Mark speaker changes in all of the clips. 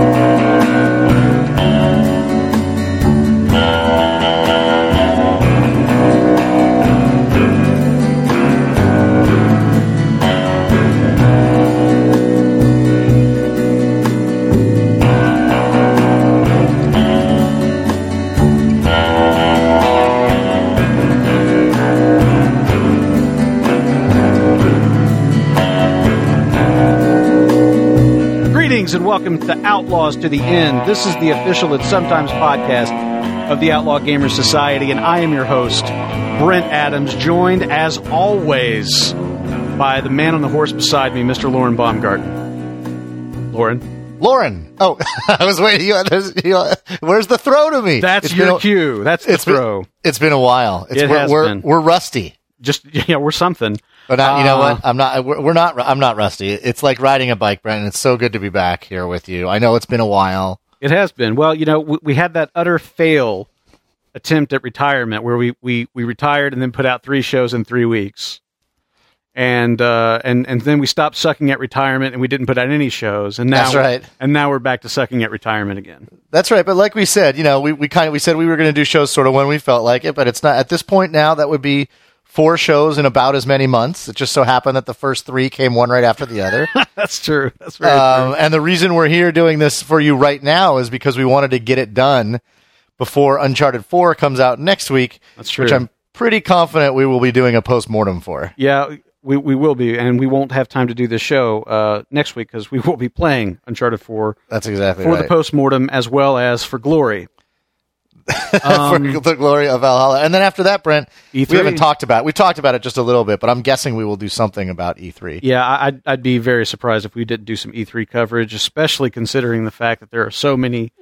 Speaker 1: Greetings and welcome to Outlaws to the End. This is the official It's Sometimes podcast of the Outlaw Gamers Society, and I am your host, Brent Adams, joined as always by the man on the horse beside me, Mr. Lauren Baumgarten. Lauren.
Speaker 2: Lauren. Oh, I was waiting. You, you, where's the throw to me?
Speaker 1: That's
Speaker 2: It's
Speaker 1: your
Speaker 2: been a-
Speaker 1: cue. That's the
Speaker 2: It's
Speaker 1: throw.
Speaker 2: been, it's been a while. It's,
Speaker 1: It
Speaker 2: we're,
Speaker 1: has
Speaker 2: we're,
Speaker 1: been.
Speaker 2: we're rusty.
Speaker 1: Just yeah, we're something.
Speaker 2: But not, you know what? I'm not. We're, we're not. I'm not rusty. It's like riding a bike, Brent. and It's so good to be back here with you. I know it's been a while.
Speaker 1: It has been. Well, you know, we, we had that utter fail attempt at retirement where we, we, we retired and then put out three shows in three weeks. And uh, and and then we stopped sucking at retirement and we didn't put out any shows. And now
Speaker 2: That's right.
Speaker 1: And now we're back to sucking at retirement again.
Speaker 2: That's right. But like we said, you know, we, we kind of we said we were going to do shows sort of when we felt like it, but it's not at this point now. That would be four shows in about as many months. It just so happened that the first three came one right after the other.
Speaker 1: That's true. That's very
Speaker 2: Um, and the reason we're here doing this for you right now is because we wanted to get it done before Uncharted 4 comes out next week.
Speaker 1: That's true.
Speaker 2: Which I'm pretty confident we will be doing a post mortem for.
Speaker 1: Yeah, we, we will be, and we won't have time to do this show uh, next week because we will be playing Uncharted 4
Speaker 2: That's exactly
Speaker 1: for
Speaker 2: right.
Speaker 1: the post mortem as well as for Glory.
Speaker 2: for the glory of Valhalla. And then after that, Brent,
Speaker 1: E3?
Speaker 2: we haven't talked about It. We've talked about it just a little bit, but I'm guessing we will do something about E E3.
Speaker 1: Yeah, I- I'd, I'd be very surprised if we didn't do some E3 coverage, especially considering the fact that there are so many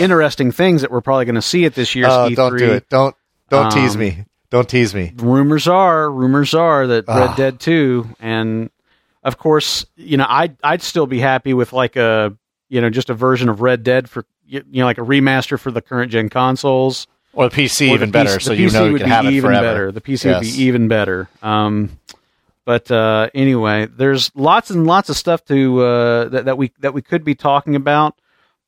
Speaker 1: interesting things that we're probably going to see at this year's
Speaker 2: Oh,
Speaker 1: E3.
Speaker 2: don't do it. Don't don't tease
Speaker 1: Um,
Speaker 2: me. Don't tease me.
Speaker 1: Rumors are, rumors are that
Speaker 2: Ah.
Speaker 1: Red Dead 2, and of course, you know, I'd I'd still be happy with like a you know just a version of Red Dead for you know like a remaster for the current gen consoles.
Speaker 2: Or the PC
Speaker 1: Or
Speaker 2: even
Speaker 1: the
Speaker 2: better,
Speaker 1: PC
Speaker 2: so
Speaker 1: the
Speaker 2: you
Speaker 1: PC
Speaker 2: know you
Speaker 1: would
Speaker 2: can
Speaker 1: be
Speaker 2: have it
Speaker 1: even
Speaker 2: forever.
Speaker 1: better. The PC would be even better. Um, but uh, anyway, there's lots and lots of stuff to uh, that, that we that we could be talking about.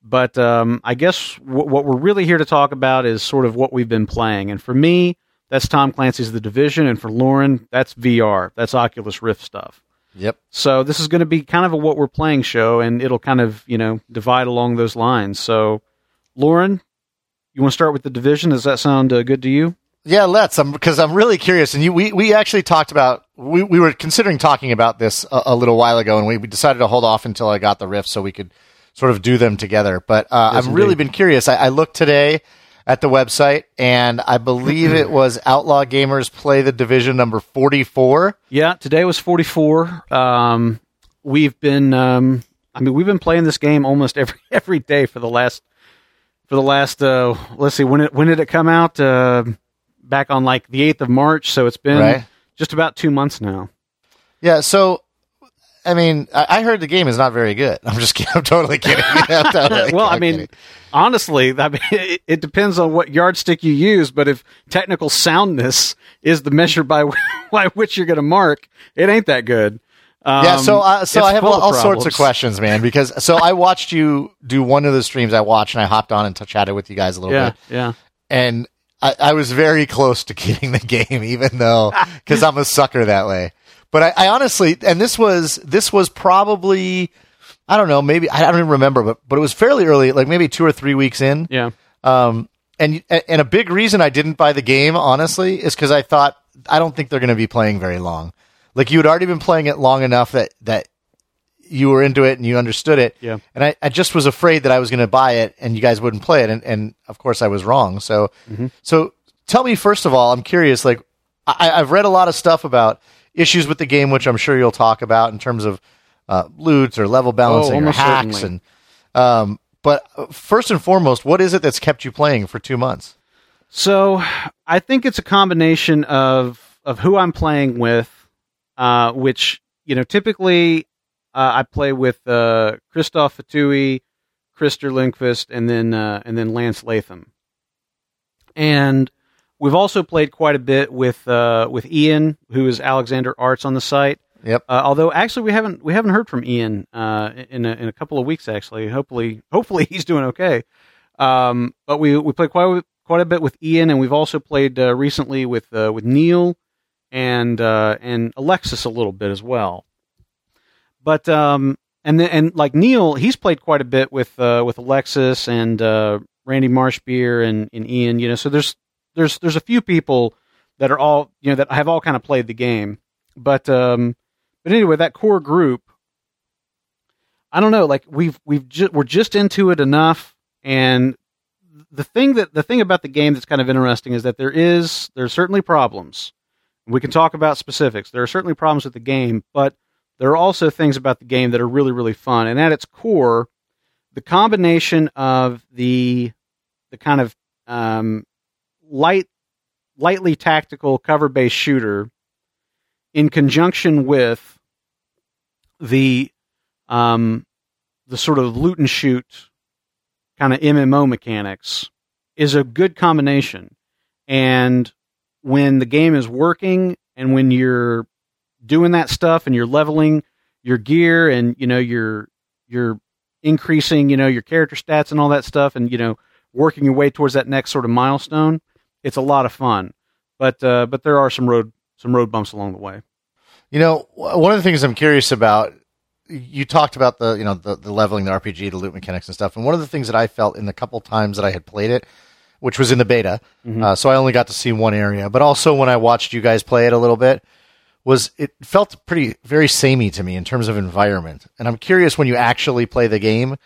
Speaker 1: But um, I guess w- what we're really here to talk about is sort of what we've been playing. And for me, that's Tom Clancy's The Division, and for Lauren, that's VR. That's Oculus Rift stuff.
Speaker 2: Yep.
Speaker 1: So this is going to be kind of a what we're playing show, and it'll kind of you know divide along those lines. So, Lauren, you want to start with the division? Does that sound uh, good to you?
Speaker 2: Yeah, let's. I'm because I'm really curious, and you, we we actually talked about we, we were considering talking about this a, a little while ago, and we, we decided to hold off until I got the Rift so we could sort of do them together. But uh,
Speaker 1: Yes,
Speaker 2: I've really been curious. I, I looked today at the website, and I believe it was Outlaw Gamers Play the Division number 44.
Speaker 1: Yeah, today was 44. Um, we've been, um, I mean, we've been playing this game almost every every day for the last for the last. Uh, let's see, when it when did it come out? Uh, back on like the 8th of March. So it's been
Speaker 2: Right.
Speaker 1: just about two months now.
Speaker 2: Yeah, so. I mean, I I heard the game is not very good. I'm just kidding. I'm totally kidding. I'm totally-
Speaker 1: well, I
Speaker 2: I'm
Speaker 1: mean,
Speaker 2: kidding.
Speaker 1: honestly, I mean, it, it depends on what yardstick you use. But if technical soundness is the measure by by which you're going to mark, it ain't that good. Um,
Speaker 2: yeah, so uh, so I have
Speaker 1: of
Speaker 2: all sorts of questions, man. Because so I watched you do one of the streams I watched, and I hopped on and t- chatted with you guys a little
Speaker 1: Yeah,
Speaker 2: bit,
Speaker 1: yeah.
Speaker 2: and I, I was very close to getting the game, even though because I'm a sucker that way. But I, I honestly, and this was this was probably I don't know, maybe I don't even remember, but but it was fairly early, like maybe two or three weeks in.
Speaker 1: Yeah.
Speaker 2: Um, and and a big reason I didn't buy the game, honestly, is because I thought I don't think they're going to be playing very long. Like you had already been playing it long enough that that you were into it and you understood it.
Speaker 1: Yeah.
Speaker 2: And I, I just was afraid that I was going to buy it and you guys wouldn't play it, and, and of course I was wrong. So so tell me first of all, I'm curious. Like I, I've read a lot of stuff about issues with the game, which I'm sure you'll talk about in terms of uh, loot or level balancing or hacks
Speaker 1: certainly.
Speaker 2: and um, but uh, first and foremost, what is it that's kept you playing for two months?
Speaker 1: So I think it's a combination of of who I'm playing with, uh, which you know typically uh, I play with uh, Christoph Fatui, Krister Lindqvist, and then uh, and then Lance Latham, and we've also played quite a bit with uh, with Ian, who is Alexander Arts on the site.
Speaker 2: Yep.
Speaker 1: Uh, although actually we haven't we haven't heard from Ian uh, in a, in a couple of weeks. Actually, hopefully hopefully he's doing okay. Um, but we we played quite quite a bit with Ian, and we've also played uh, recently with uh, with Neil and uh, and Alexis a little bit as well. But um, and then and like Neil, he's played quite a bit with uh, with Alexis and uh, Randy Marshbeer and, and Ian. You know, so there's there's there's a few people that are all you know that have all kind of played the game. But um, but anyway, that core group, I don't know. Like we've we've ju- we're just into it enough, and the thing that the thing about the game that's kind of interesting is that there is there's certainly problems. We can talk about specifics. There are certainly problems with the game, but there are also things about the game that are really really fun. And at its core, the combination of the the kind of um, light lightly tactical cover based shooter in conjunction with the um, the sort of loot and shoot kind of MMO mechanics is a good combination. And when the game is working and when you're doing that stuff and you're leveling your gear and you know you're you're increasing you know your character stats and all that stuff and you know working your way towards that next sort of milestone it's a lot of fun but uh, but there are some road some road bumps along the way
Speaker 2: You know, one of the things I'm curious about, you talked about the, you know, the, the leveling, the RPG, the loot mechanics and stuff. And one of the things that I felt in the couple times that I had played it, which was in the beta, uh, so I only got to see one area, but also when I watched you guys play it a little bit, was it felt pretty, very samey to me in terms of environment. And I'm curious when you actually play the game,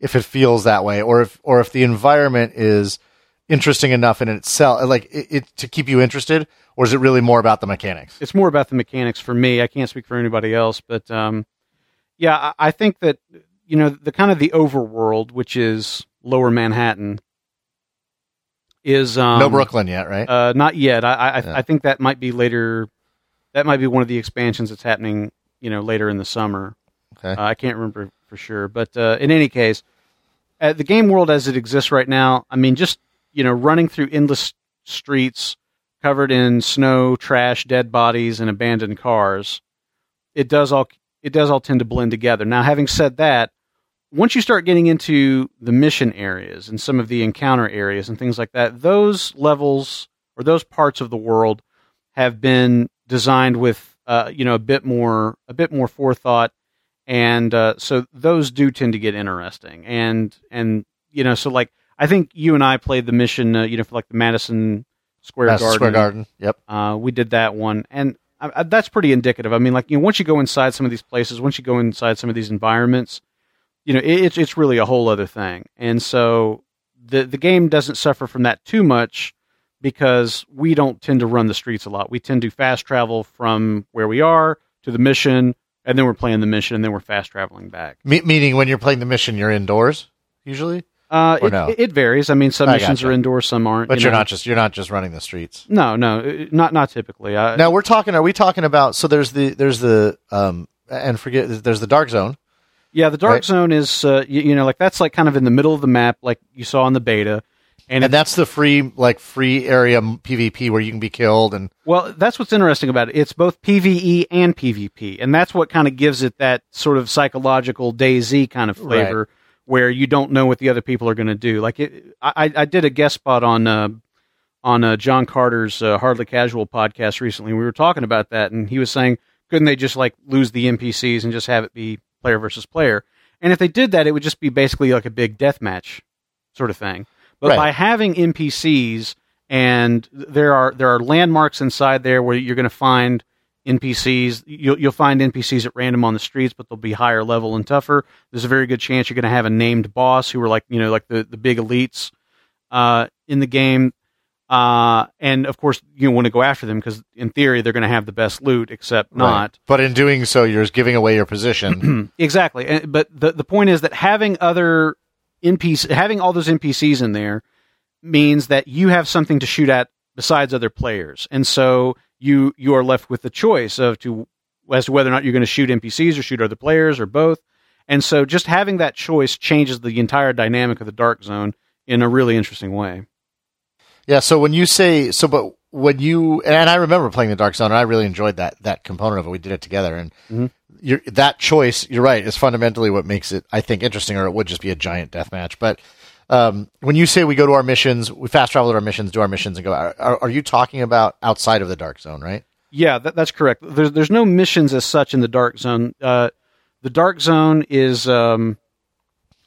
Speaker 2: if it feels that way, or if, or if the environment is interesting enough in itself, like it, it to keep you interested, or is it really more about the mechanics?
Speaker 1: it's more about the mechanics for me. I can't speak for anybody else, but um, yeah, I, I think that you know the kind of the overworld, which is Lower Manhattan, is um,
Speaker 2: no Brooklyn yet, right?
Speaker 1: Uh, not yet. I I,
Speaker 2: Yeah.
Speaker 1: I think that might be later. That might be one of the expansions that's happening. You know, later in the summer.
Speaker 2: Okay.
Speaker 1: Uh, I can't remember for sure, but uh, in any case, uh, the game world as it exists right now, I mean, just you know, running through endless streets covered in snow, trash, dead bodies, and abandoned cars, it does all it does all tend to blend together. Now, having said that, once you start getting into the mission areas and some of the encounter areas and things like that, those levels or those parts of the world have been designed with uh, you know a bit more a bit more forethought, and uh, so those do tend to get interesting. And and you know, so like I think you and I played the mission, uh, you know, for like the Madison Square
Speaker 2: Madison
Speaker 1: Garden.
Speaker 2: Square Garden. Yep.
Speaker 1: Uh, we did that one, and I, I, that's pretty indicative. I mean, like you know, once you go inside some of these places, once you go inside some of these environments, you know, it, it's it's really a whole other thing. And so the the game doesn't suffer from that too much because we don't tend to run the streets a lot. We tend to fast travel from where we are to the mission, and then we're playing the mission, and then we're fast traveling back.
Speaker 2: Me- meaning when you're playing the mission, you're indoors usually,
Speaker 1: Uh,
Speaker 2: Or
Speaker 1: it,
Speaker 2: no?
Speaker 1: it, varies. I mean, some
Speaker 2: I
Speaker 1: missions
Speaker 2: gotcha.
Speaker 1: are indoors, some aren't.
Speaker 2: but
Speaker 1: you
Speaker 2: you're
Speaker 1: know.
Speaker 2: not just you're not just running the streets.
Speaker 1: No, no, uh, not not typically. I,
Speaker 2: Now we're talking. Are we talking about? So there's the there's the um and forget there's the dark zone.
Speaker 1: Yeah, the dark
Speaker 2: Right.
Speaker 1: zone is uh, you, you know like that's like kind of in the middle of the map, like you saw in the beta, and,
Speaker 2: And that's the free like free area PvP where you can be killed and
Speaker 1: well, that's what's interesting about it. It's both PVE and PvP, and that's what kind of gives it that sort of psychological DayZ kind of flavor, where you don't know what the other people are going to do. Like it, I, I did a guest spot on uh, on uh, John Carter's uh, Hardly Casual podcast recently. We were talking about that, and he was saying, couldn't they just like lose the NPCs and just have it be player versus player? And if they did that, it would just be basically like a big death match sort of thing. But
Speaker 2: Right.
Speaker 1: by having NPCs and there are there are landmarks inside there where you're going to find NPCs. You'll you'll find NPCs at random on the streets, but they'll be higher level and tougher. There's a very good chance you're going to have a named boss who are like you know like the the big elites uh, in the game. Uh, and of course, you want to go after them because, in theory, they're going to have the best loot, except not.
Speaker 2: But in doing so, you're giving away your position.
Speaker 1: Exactly. And- But the the point is that having other NPC, having all those NPCs in there, means that you have something to shoot at besides other players, and so you you are left with the choice of to as to whether or not you're going to shoot NPCs or shoot other players or both. And so, just having that choice changes the entire dynamic of the dark zone in a really interesting way.
Speaker 2: yeah. So when you say so, but when you and I remember playing the Dark Zone, and I really enjoyed that that component of it. We did it together, and
Speaker 1: Mm-hmm.
Speaker 2: you're, that choice, you're right, is fundamentally what makes it, I think, interesting. Or it would just be a giant death match. But um, when you say we go to our missions, we fast travel to our missions, do our missions, and go. Are, are you talking about outside of the Dark Zone, right?
Speaker 1: Yeah, that, that's correct. There's there's no missions as such in the dark zone. Uh, the dark zone is um,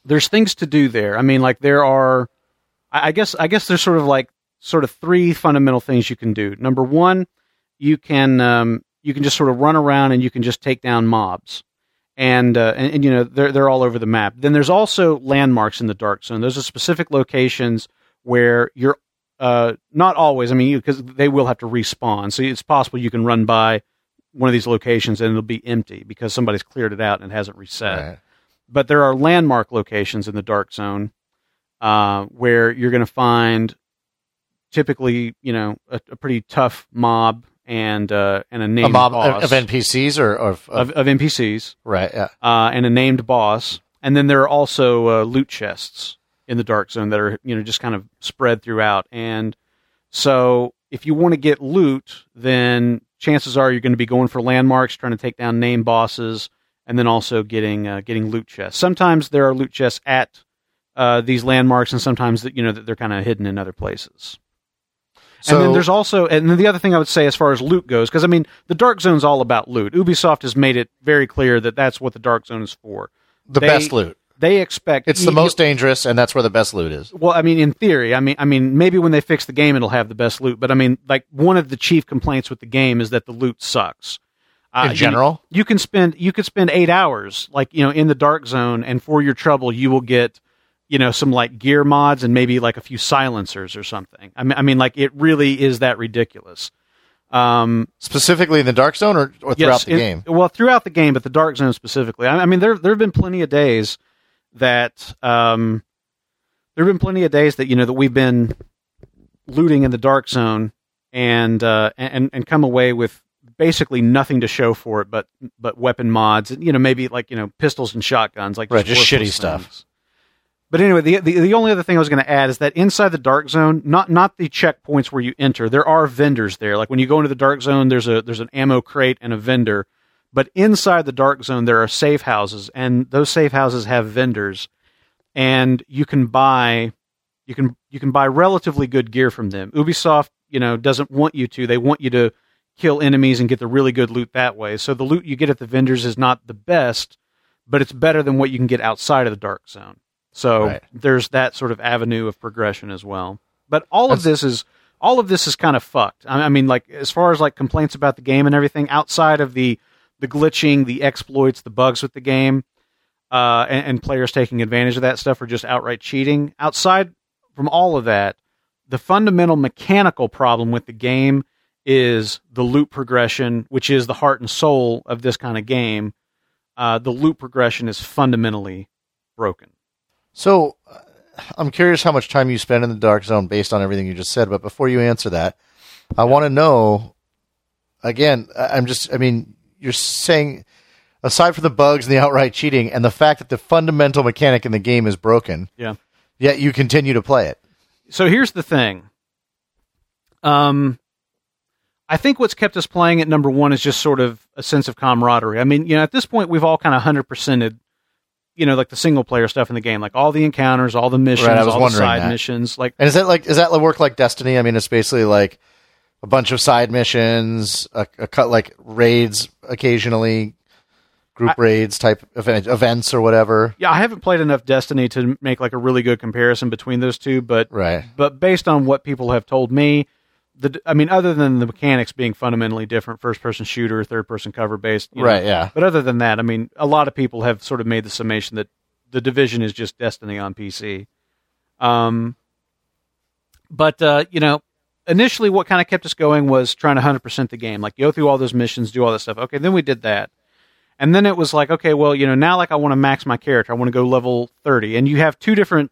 Speaker 1: there's things to do there. I mean, like there are, I, I guess I guess there's sort of like sort of three fundamental things you can do. Number one, you can um, you can just sort of run around and you can just take down mobs, and uh, and, and you know they're they're all over the map. Then there's also landmarks in the dark zone. Those are specific locations where you're uh, not always. I mean, because they will have to respawn. So it's possible you can run by one of these locations and it'll be empty because somebody's cleared it out and it hasn't reset.
Speaker 2: Right.
Speaker 1: But there are landmark locations in the dark zone uh, where you're going to find typically, you know, a, a pretty tough mob and uh, and a named
Speaker 2: A mob
Speaker 1: boss
Speaker 2: of NPCs or, or of,
Speaker 1: of, of NPCs
Speaker 2: right? Yeah.
Speaker 1: uh, and a named boss. And then there are also uh, loot chests in the dark zone that are you know just kind of spread throughout. And so if you want to get loot, then chances are you're going to be going for landmarks, trying to take down named bosses, and then also getting uh, getting loot chests. Sometimes there are loot chests at uh, these landmarks, and sometimes that you know that they're kind of hidden in other places.
Speaker 2: So
Speaker 1: and then there's also, and then the other thing I would say as far as loot goes, because I mean, the Dark Zone's all about loot. Ubisoft has made it very clear that that's what the Dark Zone is for.
Speaker 2: the
Speaker 1: they-
Speaker 2: best loot.
Speaker 1: They expect
Speaker 2: It's the
Speaker 1: you-
Speaker 2: most dangerous, and that's where the best loot is.
Speaker 1: Well, I mean, in theory, I mean, I mean, maybe when they fix the game, it'll have the best loot. But I mean, like one of the chief complaints with the game is that the loot sucks. Uh,
Speaker 2: In
Speaker 1: you-
Speaker 2: general?
Speaker 1: you, can spend you could spend eight hours, like you know, in the Dark Zone, and for your trouble, you will get, you know, some like gear mods and maybe like a few silencers or something. I mean, I mean, like it really is that ridiculous. Um,
Speaker 2: Specifically in the Dark Zone or, or throughout
Speaker 1: yes,
Speaker 2: the
Speaker 1: it-
Speaker 2: game?
Speaker 1: Well, throughout the game, but the Dark Zone specifically. I, I mean, there there have been plenty of days that um, there have been plenty of days that you know that we've been looting in the Dark Zone and uh, and and come away with basically nothing to show for it, but but weapon mods, and you know maybe like you know pistols and shotguns, like
Speaker 2: Right, just shitty stuff.
Speaker 1: But anyway, the, the the only other thing I was going to add is that inside the dark zone, not not the checkpoints where you enter, there are vendors there. Like when you go into the dark zone, there's a there's an ammo crate and a vendor. But inside the dark zone, there are safe houses, and those safe houses have vendors, and you can buy you can you can buy relatively good gear from them. Ubisoft, you know, doesn't want you to. They want you to kill enemies and get the really good loot that way. So the loot you get at the vendors is not the best, but it's better than what you can get outside of the dark zone. So
Speaker 2: Right.
Speaker 1: there's that sort of avenue of progression as well. But all of this is all of this is kind of fucked. I I mean, like as far as like complaints about the game and everything, outside of the the glitching, the exploits, the bugs with the game, uh, and, and players taking advantage of that stuff or just outright cheating. Outside from all of that, the fundamental mechanical problem with the game is the loot progression, which is the heart and soul of this kind of game. Uh, the loot progression is fundamentally broken.
Speaker 2: So uh, I'm curious how much time you spend in the Dark Zone based on everything you just said. But before you answer that, I want to know again. I'm just, I mean, you're saying aside from the bugs and the outright cheating and the fact that the fundamental mechanic in the game is broken,
Speaker 1: Yeah.
Speaker 2: yet you continue to play it.
Speaker 1: So here's the thing. Um, I think what's kept us playing at number one is just sort of a sense of camaraderie. I mean, you know, at this point, we've all kind of hundred percented, you know, like the single player stuff in the game, like all the encounters, all the missions,
Speaker 2: Right, I
Speaker 1: all the side
Speaker 2: that.
Speaker 1: missions. Like,
Speaker 2: And is that like, is that work like Destiny? I mean, it's basically like a bunch of side missions, a, a cut like raids occasionally, group raids type event, events or whatever.
Speaker 1: yeah, I haven't played enough Destiny to make like a really good comparison between those two, but
Speaker 2: Right.
Speaker 1: but based on what people have told me, the I mean, other than the mechanics being fundamentally different, first person shooter, third person cover based, you know,
Speaker 2: Right. Yeah.
Speaker 1: But other than that, I mean, a lot of people have sort of made the summation that the division is just Destiny on PC. Um, but uh, you know, initially, what kind of kept us going was trying to hundred percent the game, like go through all those missions, do all that stuff. Okay, then we did that, and then it was like, okay, well, you know, now like I want to max my character, I want to go level thirty, and you have two different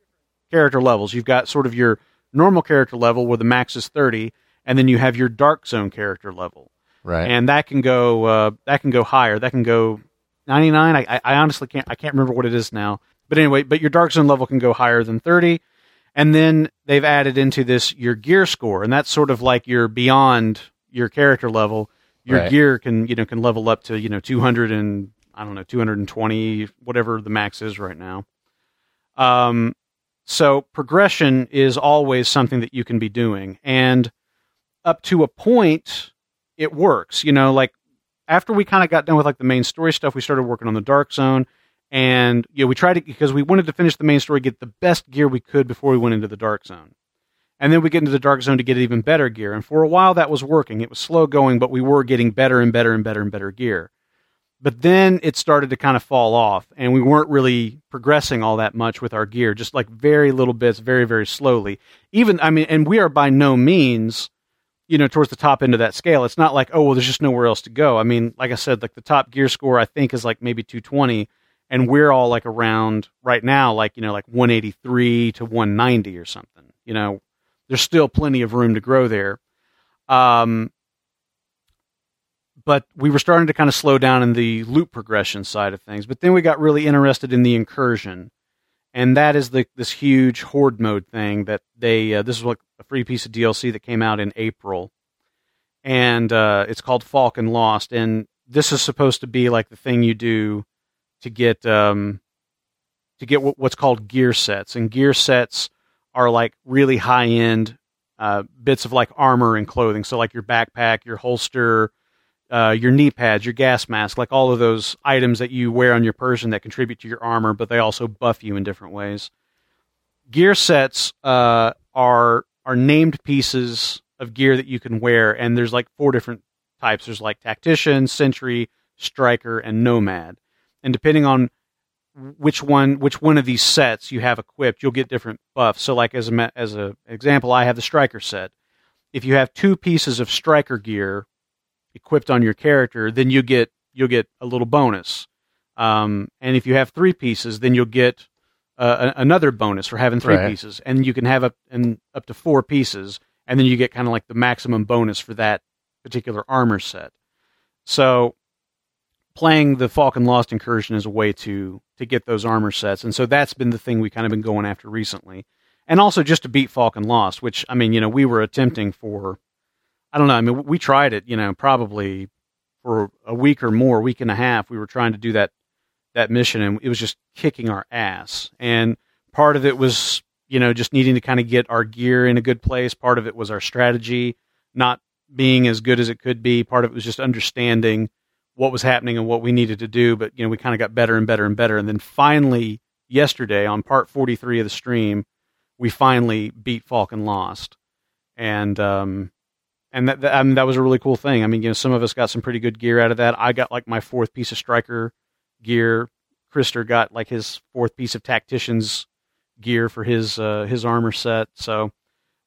Speaker 1: character levels. You've got sort of your normal character level where the max is thirty, and then you have your dark zone character level
Speaker 2: Right.
Speaker 1: and that can go uh, that can go higher. That can go 99. I, I- I honestly can't I can't remember what it is now. But anyway, but your dark zone level can go higher than 30, And then they've added into this your gear score, and that's sort of like your beyond your character level. Your
Speaker 2: Right.
Speaker 1: gear can you know can level up to you know 200 and I don't know 220 whatever the max is right now. Um, so progression is always something that you can be doing, and up to a point, it works. You know, like after we kind of got done with like the main story stuff, we started working on the Dark Zone, and you know we tried to because we wanted to finish the main story, get the best gear we could before we went into the Dark Zone, and then we get into the Dark Zone to get even better gear. And for a while, that was working. It was slow going, but we were getting better and better and better and better gear. But then it started to kind of fall off, and we weren't really progressing all that much with our gear, just like very little bits, very, very slowly. Even, I mean, and we are by no means, you know, towards the top end of that scale. It's not like, oh, well, there's just nowhere else to go. I mean, like I said, like the top gear score, I think, is like maybe 220, and we're all like around right now, like, you know, like 183 to 190 or something. You know, there's still plenty of room to grow there. Um, but we were starting to kind of slow down in the loot progression side of things. But then we got really interested in the incursion, and that is the this huge horde mode thing that they. Uh, this is like a free piece of DLC that came out in April, and uh, it's called Falcon Lost, and this is supposed to be like the thing you do to get um, to get what, what's called gear sets, and gear sets are like really high end uh, bits of like armor and clothing. So like your backpack, your holster, uh, your knee pads, your gas mask, like all of those items that you wear on your person that contribute to your armor, but they also buff you in different ways. Gear sets uh, are are named pieces of gear that you can wear, and there's like four different types. There's like tactician, sentry, striker, and nomad. And depending on which one which one of these sets you have equipped, you'll get different buffs. So, like as a as a example, I have the striker set. If you have two pieces of striker gear equipped on your character, then you get you'll get a little bonus. Um, and if you have three pieces, then you'll get uh, another bonus for having three
Speaker 2: Right.
Speaker 1: pieces, and you can have up and up to four pieces, and then you get kind of like the maximum bonus for that particular armor set. So, playing the Falcon Lost incursion is a way to to get those armor sets, and so that's been the thing we kind of been going after recently, and also just to beat Falcon Lost, which I mean, you know, we were attempting for, I don't know, I mean, we tried it, you know, probably for a week or more, week and a half, we were trying to do that that mission, and it was just kicking our ass, and part of it was you know just needing to kind of get our gear in a good place. Part of it was our strategy not being as good as it could be. Part of it was just understanding what was happening and what we needed to do. But you know, we kind of got better and better and better. And then finally, yesterday on part forty three of the stream, we finally beat Falcon Lost, and um, and that, that I mean that was a really cool thing. I mean, you know, some of us got some pretty good gear out of that. I got like my fourth piece of striker gear. Krister got like his fourth piece of tactician's gear for his uh, his armor set. So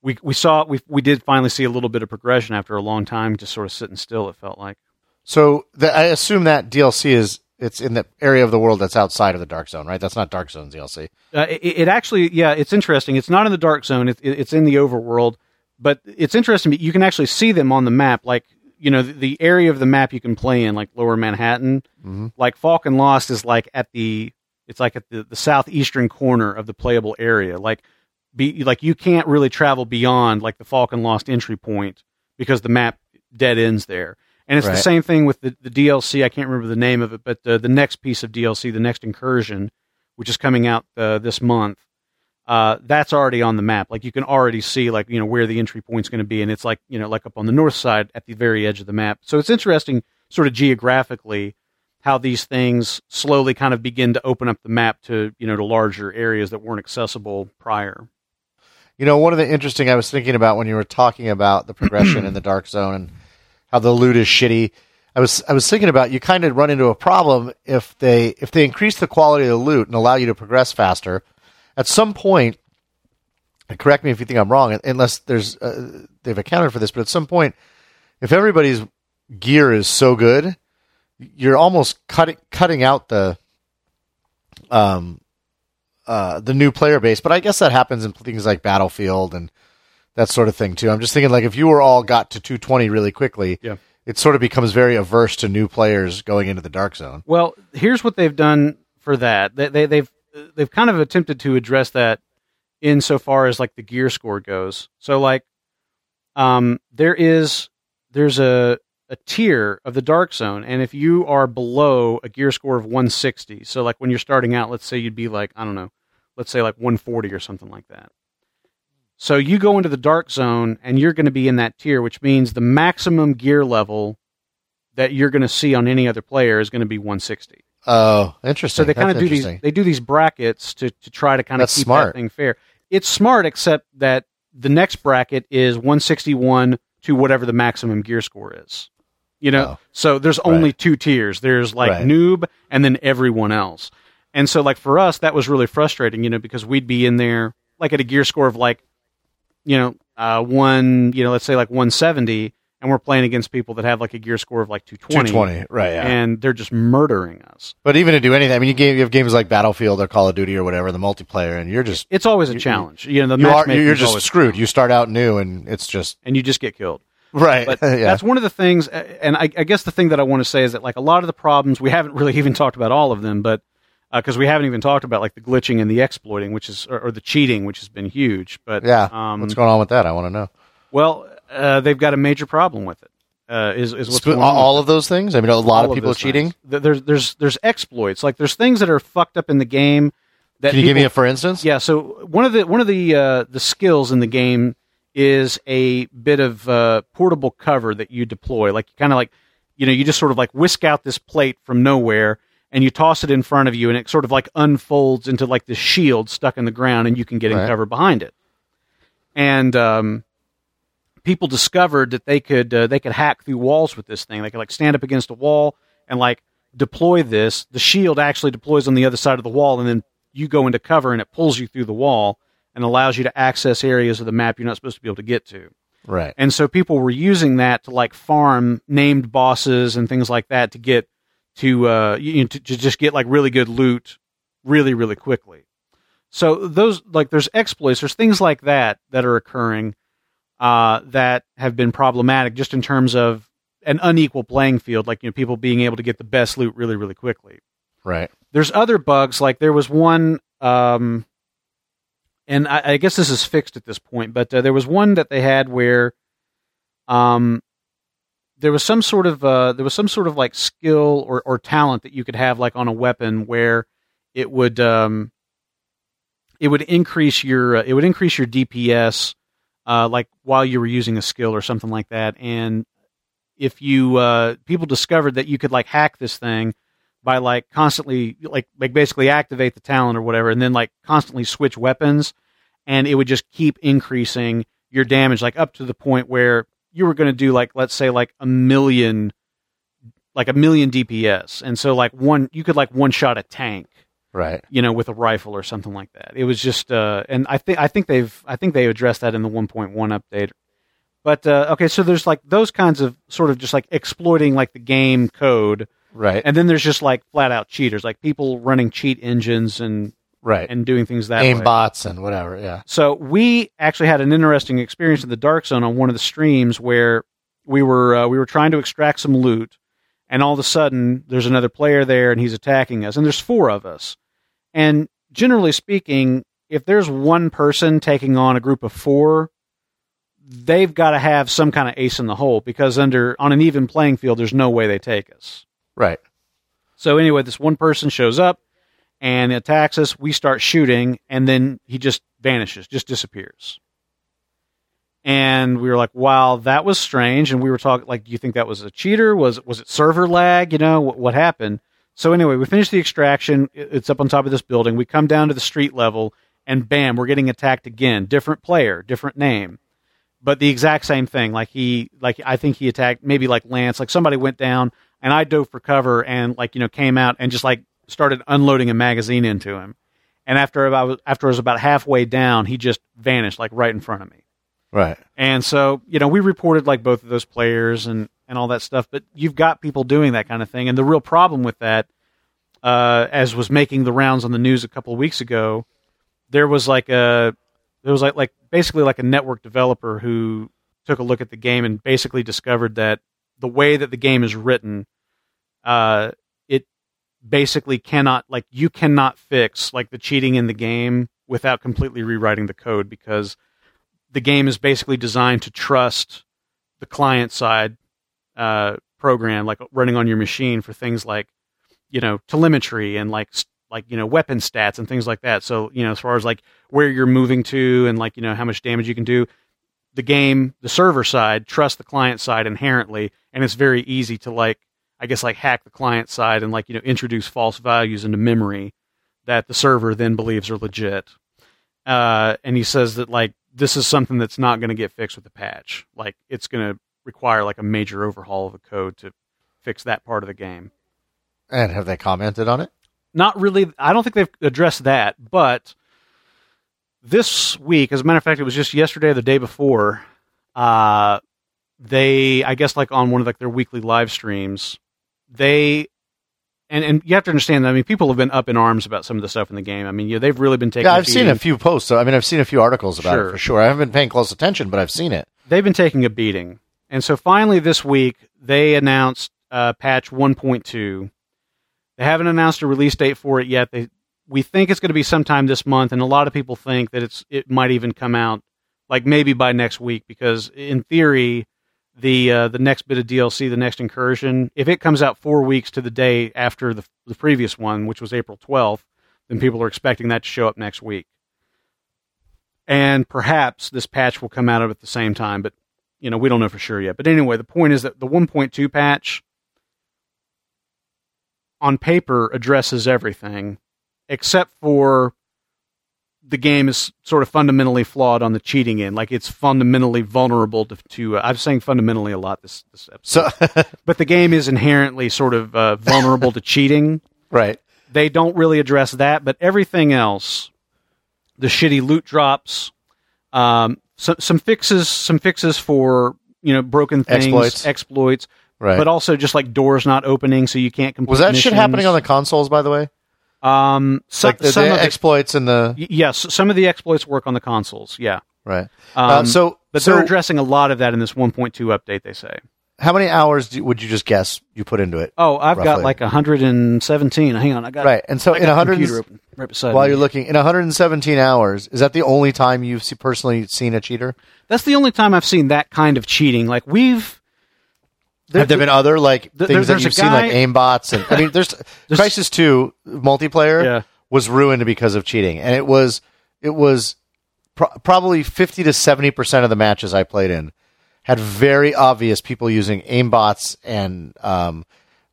Speaker 1: we we saw we we did finally see a little bit of progression after a long time, just sort of sitting still. It felt like.
Speaker 2: So the, I assume that DLC is it's in the area of the world that's outside of the Dark Zone, right? That's not Dark Zone DLC.
Speaker 1: Uh, it, it actually, yeah, it's interesting. It's not in the dark zone. It, it, it's in the overworld, but it's interesting. You can actually see them on the map. Like you know, the, the area of the map you can play in, like Lower Manhattan. Like Falcon Lost is like at the it's like at the, the southeastern corner of the playable area. Like be like you can't really travel beyond like the Falcon Lost entry point because the map dead ends there. And it's the same thing with the, the DLC. I can't remember the name of it, but uh, the next piece of DLC, the next incursion, which is coming out uh, this month, uh, that's already on the map. Like you can already see like you know where the entry point's going to be, and it's like you know like up on the north side at the very edge of the map. So it's interesting, sort of geographically, how these things slowly kind of begin to open up the map to you know to larger areas that weren't accessible prior.
Speaker 2: You know, one of the interesting I was thinking about when you were talking about the progression in the Dark Zone and how the loot is shitty. I was I was thinking about you kind of run into a problem if they if they increase the quality of the loot and allow you to progress faster. At some point, correct me if you think I'm wrong, unless there's uh, they've accounted for this, but at some point, if everybody's gear is so good, you're almost cutting cutting out the um uh the new player base. But I guess that happens in things like Battlefield and that sort of thing too. I'm just thinking like if you were all got to 220 really quickly,
Speaker 1: Yeah.
Speaker 2: it sort of becomes very averse to new players going into the dark zone.
Speaker 1: Well, here's what they've done for that. They, they, they've they've kind of attempted to address that insofar as like the gear score goes. So like, um, there is there's a a tier of the dark zone, and if you are below a gear score of 160, so like when you're starting out, let's say you'd be like I don't know, let's say like 140 or something like that. So you go into the dark zone, and you're going to be in that tier, which means the maximum gear level that you're going to see on any other player is going to be 160.
Speaker 2: Oh, interesting.
Speaker 1: So they kind of do these they do these brackets to to try to kind of keep
Speaker 2: smart.
Speaker 1: that thing fair. It's smart, except that the next bracket is 161 to whatever the maximum gear score is. You know,
Speaker 2: Oh.
Speaker 1: so there's only
Speaker 2: Right.
Speaker 1: two tiers. There's like
Speaker 2: Right.
Speaker 1: noob and then everyone else. And so like for us, that was really frustrating. You know, because we'd be in there like at a gear score of like, you know, uh, one, you know, let's say like 170, and we're playing against people that have like a gear score of like 220.
Speaker 2: 220, right? Yeah.
Speaker 1: And they're just murdering us.
Speaker 2: but even to do anything, I mean, you, game, you have games like Battlefield or Call of Duty or whatever, the multiplayer, and you're just
Speaker 1: It's always a challenge. You know, the
Speaker 2: you are you're just screwed. You start out new, and it's just
Speaker 1: and you just get killed.
Speaker 2: right.
Speaker 1: But
Speaker 2: yeah.
Speaker 1: that's one of the things, and I, I guess the thing that I want to say is that like a lot of the problems we haven't really even talked about all of them, but because we haven't even talked about like the glitching and the exploiting, which is or, or the cheating, which has been huge. But
Speaker 2: yeah.
Speaker 1: um,
Speaker 2: What's going on with that? I want to know.
Speaker 1: well, uh, they've got a major problem with it. Uh, is is what's
Speaker 2: Sp-
Speaker 1: going on with
Speaker 2: all of those things. I mean, a lot
Speaker 1: All
Speaker 2: of people
Speaker 1: those
Speaker 2: cheating.
Speaker 1: things. There's there's there's exploits like there's things that are fucked up in the game. That
Speaker 2: Can you give me a for instance?
Speaker 1: Yeah, so one of the one of the uh, the skills in the game is a bit of uh, portable cover that you deploy. Like you kind of like, you know, you just sort of like whisk out this plate from nowhere and you toss it in front of you, and it sort of like unfolds into like this shield stuck in the ground, and you can get in cover behind it. And um, people discovered that they could uh, they could hack through walls with this thing. They could like stand up against a wall and like deploy this. The shield actually deploys on the other side of the wall, and then you go into cover, and it pulls you through the wall and allows you to access areas of the map you're not supposed to be able to get to.
Speaker 2: Right.
Speaker 1: And so people were using that to like farm named bosses and things like that to get to uh you know, to, to just get like really good loot really really quickly. So those like there's exploits, there's things like that that are occurring uh that have been problematic just in terms of an unequal playing field like you know people being able to get the best loot really really quickly
Speaker 2: Right.
Speaker 1: there's other bugs like there was one um and I, I guess this is fixed at this point but uh, there was one that they had where um there was some sort of uh there was some sort of like skill or, or talent that you could have like on a weapon where it would um it would increase your uh, it would increase your DPS uh like while you were using a skill or something like that. And if you uh people discovered that you could like hack this thing by like constantly like like basically activate the talent or whatever and then like constantly switch weapons and it would just keep increasing your damage like up to the point where you were going to do like let's say like a million like a million DPS and so like one you could like one shot a tank
Speaker 2: Right.
Speaker 1: you know with a rifle or something like that it was just uh and I think I think they've I think they addressed that in the 1.1 update but uh, okay so there's like those kinds of sort of just like exploiting like the game code
Speaker 2: Right.
Speaker 1: and then there's just like flat out cheaters, like people running cheat engines and
Speaker 2: right.
Speaker 1: and doing things that
Speaker 2: Aim
Speaker 1: way.
Speaker 2: bots and whatever. Yeah.
Speaker 1: So we actually had an interesting experience in the dark zone on one of the streams where we were uh, we were trying to extract some loot, and all of a sudden there's another player there and he's attacking us, and there's four of us, and generally speaking, if there's one person taking on a group of four. They've got to have some kind of ace in the hole because under on an even playing field, there's no way they take us.
Speaker 2: Right.
Speaker 1: So anyway, this one person shows up and attacks us. We start shooting, and then he just vanishes, just disappears. And we were like, "Wow, that was strange." And we were talking like, "Do you think that was a cheater? Was was it server lag? You know what, what happened?" So anyway, we finish the extraction. It's up on top of this building. We come down to the street level, and bam, we're getting attacked again. Different player, different name, but the exact same thing. Like he, like I think he attacked maybe like Lance. Like somebody went down, and I dove for cover, and like you know came out and just like started unloading a magazine into him. And after about after I was about halfway down, he just vanished like right in front of me.
Speaker 2: Right.
Speaker 1: And so, you know, we reported like both of those players and, and all that stuff, but you've got people doing that kind of thing. And the real problem with that, uh, as was making the rounds on the news a couple of weeks ago, there was like a, there was like, like basically like a network developer who took a look at the game and basically discovered that the way that the game is written, uh, it basically cannot, like, you cannot fix like the cheating in the game without completely rewriting the code because the game is basically designed to trust the client side uh, program, like running on your machine for things like, you know, telemetry and like like you know weapon stats and things like that. So you know, as far as like where you're moving to and like you know how much damage you can do, the game, the server side trusts the client side inherently, and it's very easy to like I guess like hack the client side and like you know introduce false values into memory that the server then believes are legit. Uh, and he says that like this is something that's not going to get fixed with the patch. Like it's going to require like a major overhaul of the code to fix that part of the game.
Speaker 2: And have they commented on it?
Speaker 1: Not really. I don't think they've addressed that, but this week, as a matter of fact, it was just yesterday or the day before. Uh, they, I guess, like on one of like their weekly live streams, they and and you have to understand that. I mean, people have been up in arms about some of the stuff in the game. I mean, yeah, they've really been taking.
Speaker 2: Yeah, I've seen a few posts. I mean, I've seen a few articles about
Speaker 1: Sure.
Speaker 2: it for sure. I haven't been paying close attention, but I've seen it.
Speaker 1: they've been taking a beating. And so finally this week, they announced uh, patch 1.2. They haven't announced a release date for it yet. They we think it's going to be sometime this month, and a lot of people think that it's it might even come out like maybe by next week because in theory the uh, the next bit of DLC, the next incursion, if it comes out four weeks to the day after the the previous one, which was April 12th, then people are expecting that to show up next week. And perhaps this patch will come out at the same time, but you know we don't know for sure yet. But anyway, the point is that the 1.2 patch on paper addresses everything except for the game is sort of fundamentally flawed on the cheating end. Like it's fundamentally vulnerable to. to uh, I'm saying fundamentally a lot this this episode,
Speaker 2: So,
Speaker 1: but the game is inherently sort of uh, vulnerable to cheating.
Speaker 2: right.
Speaker 1: They don't really address that, but everything else, the shitty loot drops, um, some some fixes, some fixes for you know broken things,
Speaker 2: Exploits.
Speaker 1: exploits,
Speaker 2: Right.
Speaker 1: but also just like doors not opening so you can't complete.
Speaker 2: was that shit happening on the consoles, by the way?
Speaker 1: Um, some,
Speaker 2: like the,
Speaker 1: some
Speaker 2: the
Speaker 1: of it-
Speaker 2: exploits in the
Speaker 1: Y- Yes, some of the exploits work on the consoles. Yeah,
Speaker 2: right.
Speaker 1: um,
Speaker 2: uh, so,
Speaker 1: but
Speaker 2: so
Speaker 1: they're addressing a lot of that in this 1.2 update. They say.
Speaker 2: How many hours do, would you just guess you put into it?
Speaker 1: Oh, I've got
Speaker 2: Roughly.
Speaker 1: like 117. Hang on, I got
Speaker 2: Right, and so
Speaker 1: I
Speaker 2: in
Speaker 1: got the
Speaker 2: 100
Speaker 1: computer open right beside
Speaker 2: While
Speaker 1: me.
Speaker 2: you're looking in 117 hours, is that the only time you've se- personally seen a cheater?
Speaker 1: That's the only time I've seen that kind of cheating. Like we've.
Speaker 2: Have there been other like
Speaker 1: there-
Speaker 2: things that
Speaker 1: there's a
Speaker 2: you've seen, like
Speaker 1: guy-
Speaker 2: aimbots? And I mean, there's, Crysis Two multiplayer
Speaker 1: Yeah.
Speaker 2: was ruined because of cheating, and it was it was pro- probably 50 to 70 percent of the matches I played in had very obvious people using aimbots and um,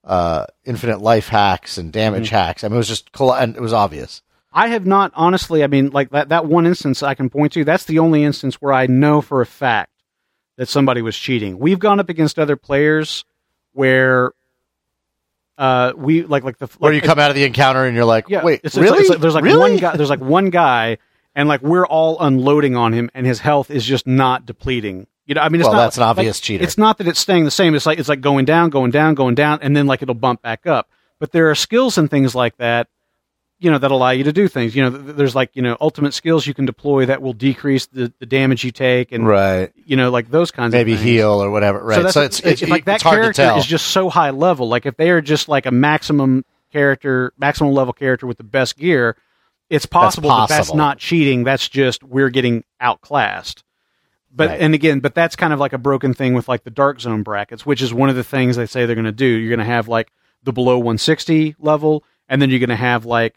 Speaker 2: uh, infinite life hacks and damage
Speaker 1: Mm-hmm.
Speaker 2: hacks. I mean, it was just coll- and it was obvious.
Speaker 1: I have not honestly. I mean, like that that one instance I can point to. That's the only instance where I know for a fact that somebody was cheating. We've gone up against other players where. Uh, we like like the
Speaker 2: Where
Speaker 1: like,
Speaker 2: you come out of the encounter and you're like,
Speaker 1: Yeah,
Speaker 2: wait,
Speaker 1: it's, it's
Speaker 2: really?
Speaker 1: it's like- there's like
Speaker 2: Really?
Speaker 1: one guy. There's like one guy, and like we're all unloading on him, and his health is just not depleting. You know, I mean, it's
Speaker 2: Well,
Speaker 1: not
Speaker 2: that's an obvious
Speaker 1: like,
Speaker 2: cheater.
Speaker 1: It's not that it's staying the same. It's like it's like going down, going down, going down, and then like it'll bump back up. But there are skills and things like that, you know, that allow you to do things. You know, th- there's like you know ultimate skills you can deploy that will decrease the, the damage you take, and
Speaker 2: right.
Speaker 1: you know, like those kinds
Speaker 2: Maybe
Speaker 1: of. Maybe
Speaker 2: heal or whatever. Right.
Speaker 1: that's
Speaker 2: So, it's, it's,
Speaker 1: like that
Speaker 2: it's
Speaker 1: character is just so high level. Like if they are just like a maximum character, maximum level character with the best gear, it's possible that that's not cheating. That's just we're getting outclassed. But
Speaker 2: Right.
Speaker 1: and again, but that's kind of like a broken thing with like the dark zone brackets, which is one of the things they say they're going to do. You're going to have like the below 160 level, and then you're going to have like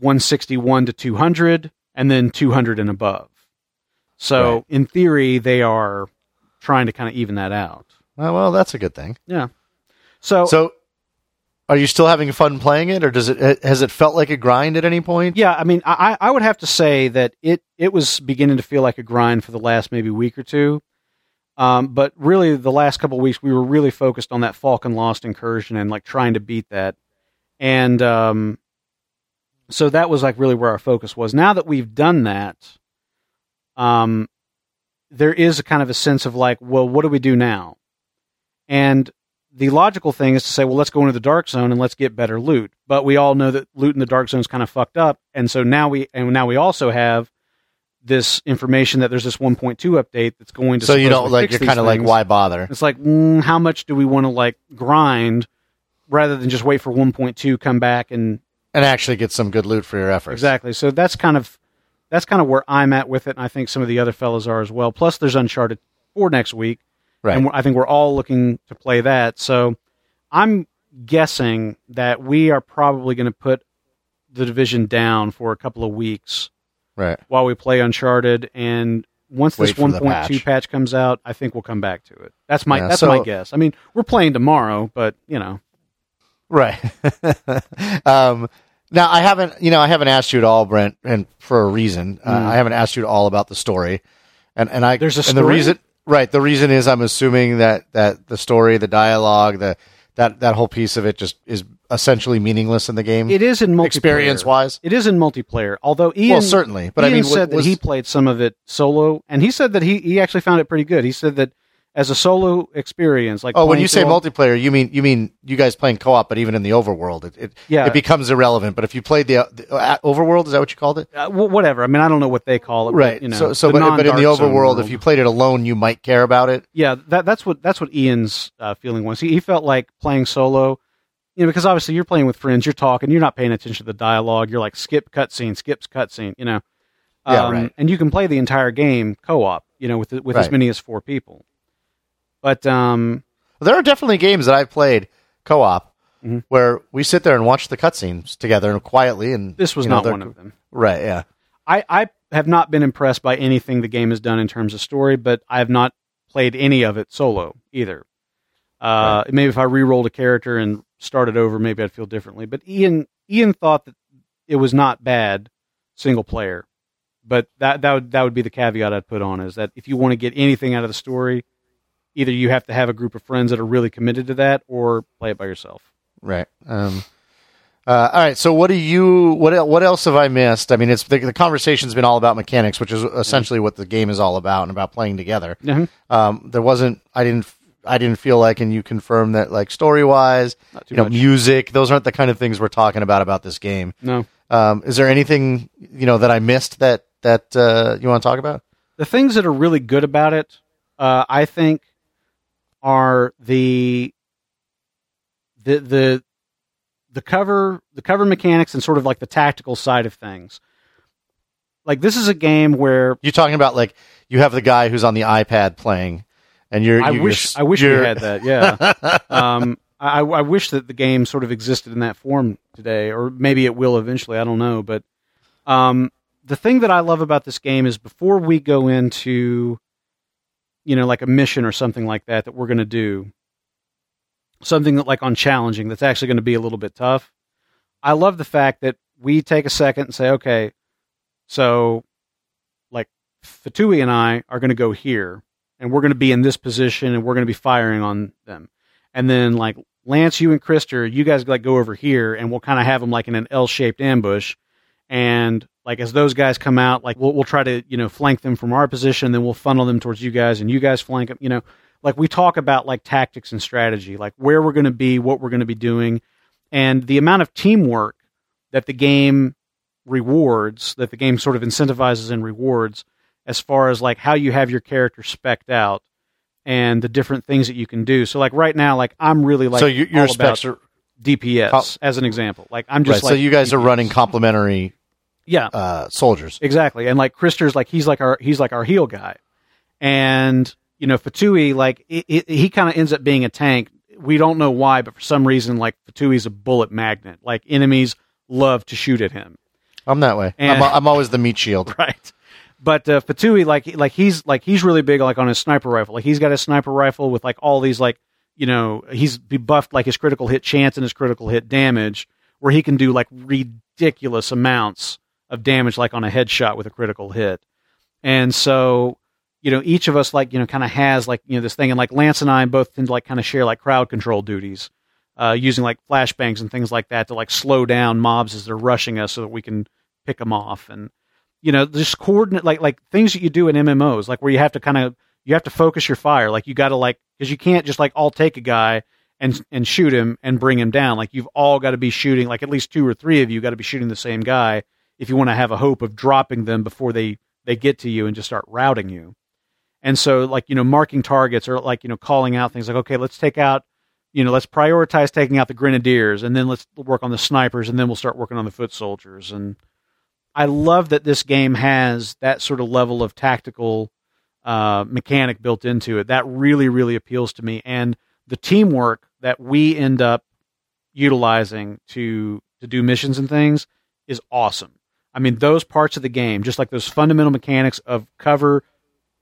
Speaker 1: 161 to 200, and then 200 and above. So
Speaker 2: Right.
Speaker 1: in theory, they are trying to kind of even that out.
Speaker 2: Oh, well, that's a good thing.
Speaker 1: Yeah. So,
Speaker 2: So, are you still having fun playing it, or does it has it felt like a grind at any point?
Speaker 1: yeah, I mean, I, I would have to say that it it was beginning to feel like a grind for the last maybe week or two. Um, but really, the last couple weeks, we were really focused on that Falcon Lost incursion and like trying to beat that. And um, so that was like really where our focus was. Now that we've done that, um, there is a kind of a sense of like, well, what do we do now? And the logical thing is to say, well, let's go into the dark zone and let's get better loot. But we all know that loot in the dark zone is kind of fucked up, and so now we and now we also have this information that there's this 1.2 update that's going to.
Speaker 2: So you don't like you're kind of like why bother?
Speaker 1: It's like, mm, how much do we want to like grind rather than just wait for 1.2 come back and
Speaker 2: And actually get some good loot for your efforts.
Speaker 1: exactly. So that's kind of that's kind of where I'm at with it, and I think some of the other fellows are as well. Plus, there's Uncharted 4 next week,
Speaker 2: Right.
Speaker 1: and I think we're all looking to play that. So I'm guessing that we are probably going to put the division down for a couple of weeks
Speaker 2: Right.
Speaker 1: while we play Uncharted, and once this
Speaker 2: Wait the
Speaker 1: 1.2
Speaker 2: patch.
Speaker 1: patch. comes out, I think we'll come back to it. That's my
Speaker 2: Yeah,
Speaker 1: that's
Speaker 2: so-
Speaker 1: my guess. I mean, we're playing tomorrow, but you know,
Speaker 2: Right. um, now I haven't, you know, I haven't asked you at all, Brent, and for a reason. Uh, I haven't asked you at all about the story, and and I.
Speaker 1: There's a
Speaker 2: and the
Speaker 1: story?
Speaker 2: reason, right? The reason is I'm assuming that that the story, the dialogue, the that that whole piece of it just is essentially meaningless in the game.
Speaker 1: it is in multiplayer.
Speaker 2: Experience-wise?
Speaker 1: it is in multiplayer. Although Ian,
Speaker 2: well, certainly, but
Speaker 1: Ian
Speaker 2: I mean,
Speaker 1: said
Speaker 2: was,
Speaker 1: that he played some of it solo, and he said that he he actually found it pretty good. He said that as a solo experience, like
Speaker 2: Oh, when you say multiplayer, you mean you mean you guys playing co-op, but even in the overworld, it it,
Speaker 1: Yeah.
Speaker 2: it becomes irrelevant. But if you played the, the uh, overworld, is that what you called it?
Speaker 1: uh, wh- whatever. I mean, I don't know what they call it, but,
Speaker 2: Right.
Speaker 1: You know,
Speaker 2: so so but, but in the overworld,
Speaker 1: world.
Speaker 2: if you played it alone, you might care about it.
Speaker 1: yeah, that that's what that's what Ian's uh, feeling was. He, he felt like playing solo, you know, because obviously you're playing with friends, you're talking, you're not paying attention to the dialogue. You're like skip cutscene, skips cutscene, you know.
Speaker 2: Yeah,
Speaker 1: Um,
Speaker 2: right.
Speaker 1: And you can play the entire game co-op, you know, with with as many as four people. But um,
Speaker 2: There are definitely games that I've played co-op
Speaker 1: Mhm.
Speaker 2: where we sit there and watch the cutscenes together and quietly. And
Speaker 1: this was
Speaker 2: you know,
Speaker 1: not one of them.
Speaker 2: Right. Yeah.
Speaker 1: I, I have not been impressed by anything the game has done in terms of story, but I have not played any of it solo either. Uh, Maybe if I re-rolled a character and started over, maybe I'd feel differently. But Ian Ian thought that it was not bad single player, but that that would that would be the caveat I'd put on is that if you want to get anything out of the story, either you have to have a group of friends that are really committed to that, or play it by yourself.
Speaker 2: Right. Um, uh, all right. So what do you what what else have I missed? I mean, it's the, the conversation's been all about mechanics, which is essentially what the game is all about, and about playing together.
Speaker 1: Mhm.
Speaker 2: Um, there wasn't. I didn't. I didn't feel like, and you confirmed that, like story wise, you know,
Speaker 1: much.
Speaker 2: music. Those aren't the kind of things we're talking about about this game.
Speaker 1: No.
Speaker 2: Um, is there anything you know that I missed that that uh, you want to talk about?
Speaker 1: the things that are really good about it, uh, I think, are the the the the cover the cover mechanics and sort of like the tactical side of things. Like this is a game where
Speaker 2: you're talking about like you have the guy who's on the iPad playing, and you're.
Speaker 1: I
Speaker 2: you're
Speaker 1: wish I wish we
Speaker 2: you're-
Speaker 1: had that. Yeah. um, I, I wish that the game sort of existed in that form today, or maybe it will eventually. I don't know, but um, the thing that I love about this game is before we go into, you know, like a mission or something like that that we're going to do, something that like on challenging that's actually going to be a little bit tough. I love the fact that we take a second and say, okay, so like Fatui and I are going to go here and we're going to be in this position and we're going to be firing on them. And then like Lance, you and Krister, you guys like go over here and we'll kind of have them like in an L-shaped ambush. And like as those guys come out, like we'll we'll try to you know flank them from our position, then we'll funnel them towards you guys, and you guys flank them. You know, like we talk about like tactics and strategy, like where we're going to be, what we're going to be doing, and the amount of teamwork that the game rewards, that the game sort of incentivizes and rewards, as far as like how you have your character specked out and the different things that you can do. So like right now, like I'm really like
Speaker 2: so you, your specs are
Speaker 1: DPS
Speaker 2: Co-
Speaker 1: as an example. Like I'm
Speaker 2: right.
Speaker 1: just
Speaker 2: so you guys are running complementary
Speaker 1: yeah
Speaker 2: uh, soldiers.
Speaker 1: Exactly. And like Krister's like he's like our he's like our heal guy. And you know, Fatui like it, it, he kind of ends up being a tank. We don't know why, but for some reason like Fatui's a bullet magnet. Like enemies love to shoot at him.
Speaker 2: I'm that way.
Speaker 1: And-
Speaker 2: I'm, I'm always the meat shield.
Speaker 1: Right. But uh, Fatui like like he's like he's really big like on his sniper rifle. Like he's got a sniper rifle with like all these like you know he's be buffed like his critical hit chance and his critical hit damage where he can do like ridiculous amounts of damage like on a headshot with a critical hit. And so, you know, each of us like, you know, kind of has like, you know, this thing and like Lance and I both tend to like kind of share like crowd control duties, uh, using like flashbangs and things like that to like slow down mobs as they're rushing us so that we can pick them off. And, you know, just coordinate like, like things that you do in MMOs, like where you have to kind of, you have to focus your fire. Like you got to like, cause you can't just like all take a guy and, and shoot him and bring him down. Like you've all got to be shooting, like at least two or three of you got to be shooting the same guy if you want to have a hope of dropping them before they they get to you and just start routing you. And so like, you know, marking targets or like, you know, calling out things like, okay, let's take out, you know, let's prioritize taking out the grenadiers and then let's work on the snipers and then we'll start working on the foot soldiers. And I love that this game has that sort of level of tactical uh, mechanic built into it. That really, really appeals to me. And the teamwork that we end up utilizing to to do missions and things is awesome. I mean, those parts of the game, just like those fundamental mechanics of cover,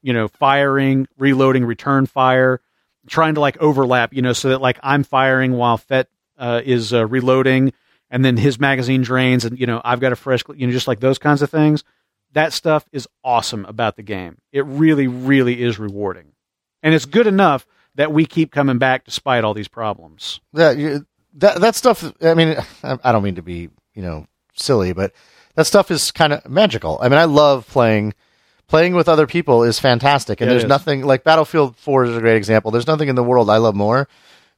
Speaker 1: you know, firing, reloading, return fire, trying to like overlap, you know, so that like I'm firing while Fett uh, is uh, reloading, and then his magazine drains, and you know I've got a fresh, you know, just like those kinds of things. That stuff is awesome about the game. It really, really is rewarding, and it's good enough that we keep coming back despite all these problems.
Speaker 2: That that that stuff. I mean, I I don't mean to be you know silly, but that stuff is kind of magical. I mean, I love playing. Playing with other people is fantastic, and
Speaker 1: Yeah,
Speaker 2: there's nothing like Battlefield 4 is a great example. There's nothing in the world I love more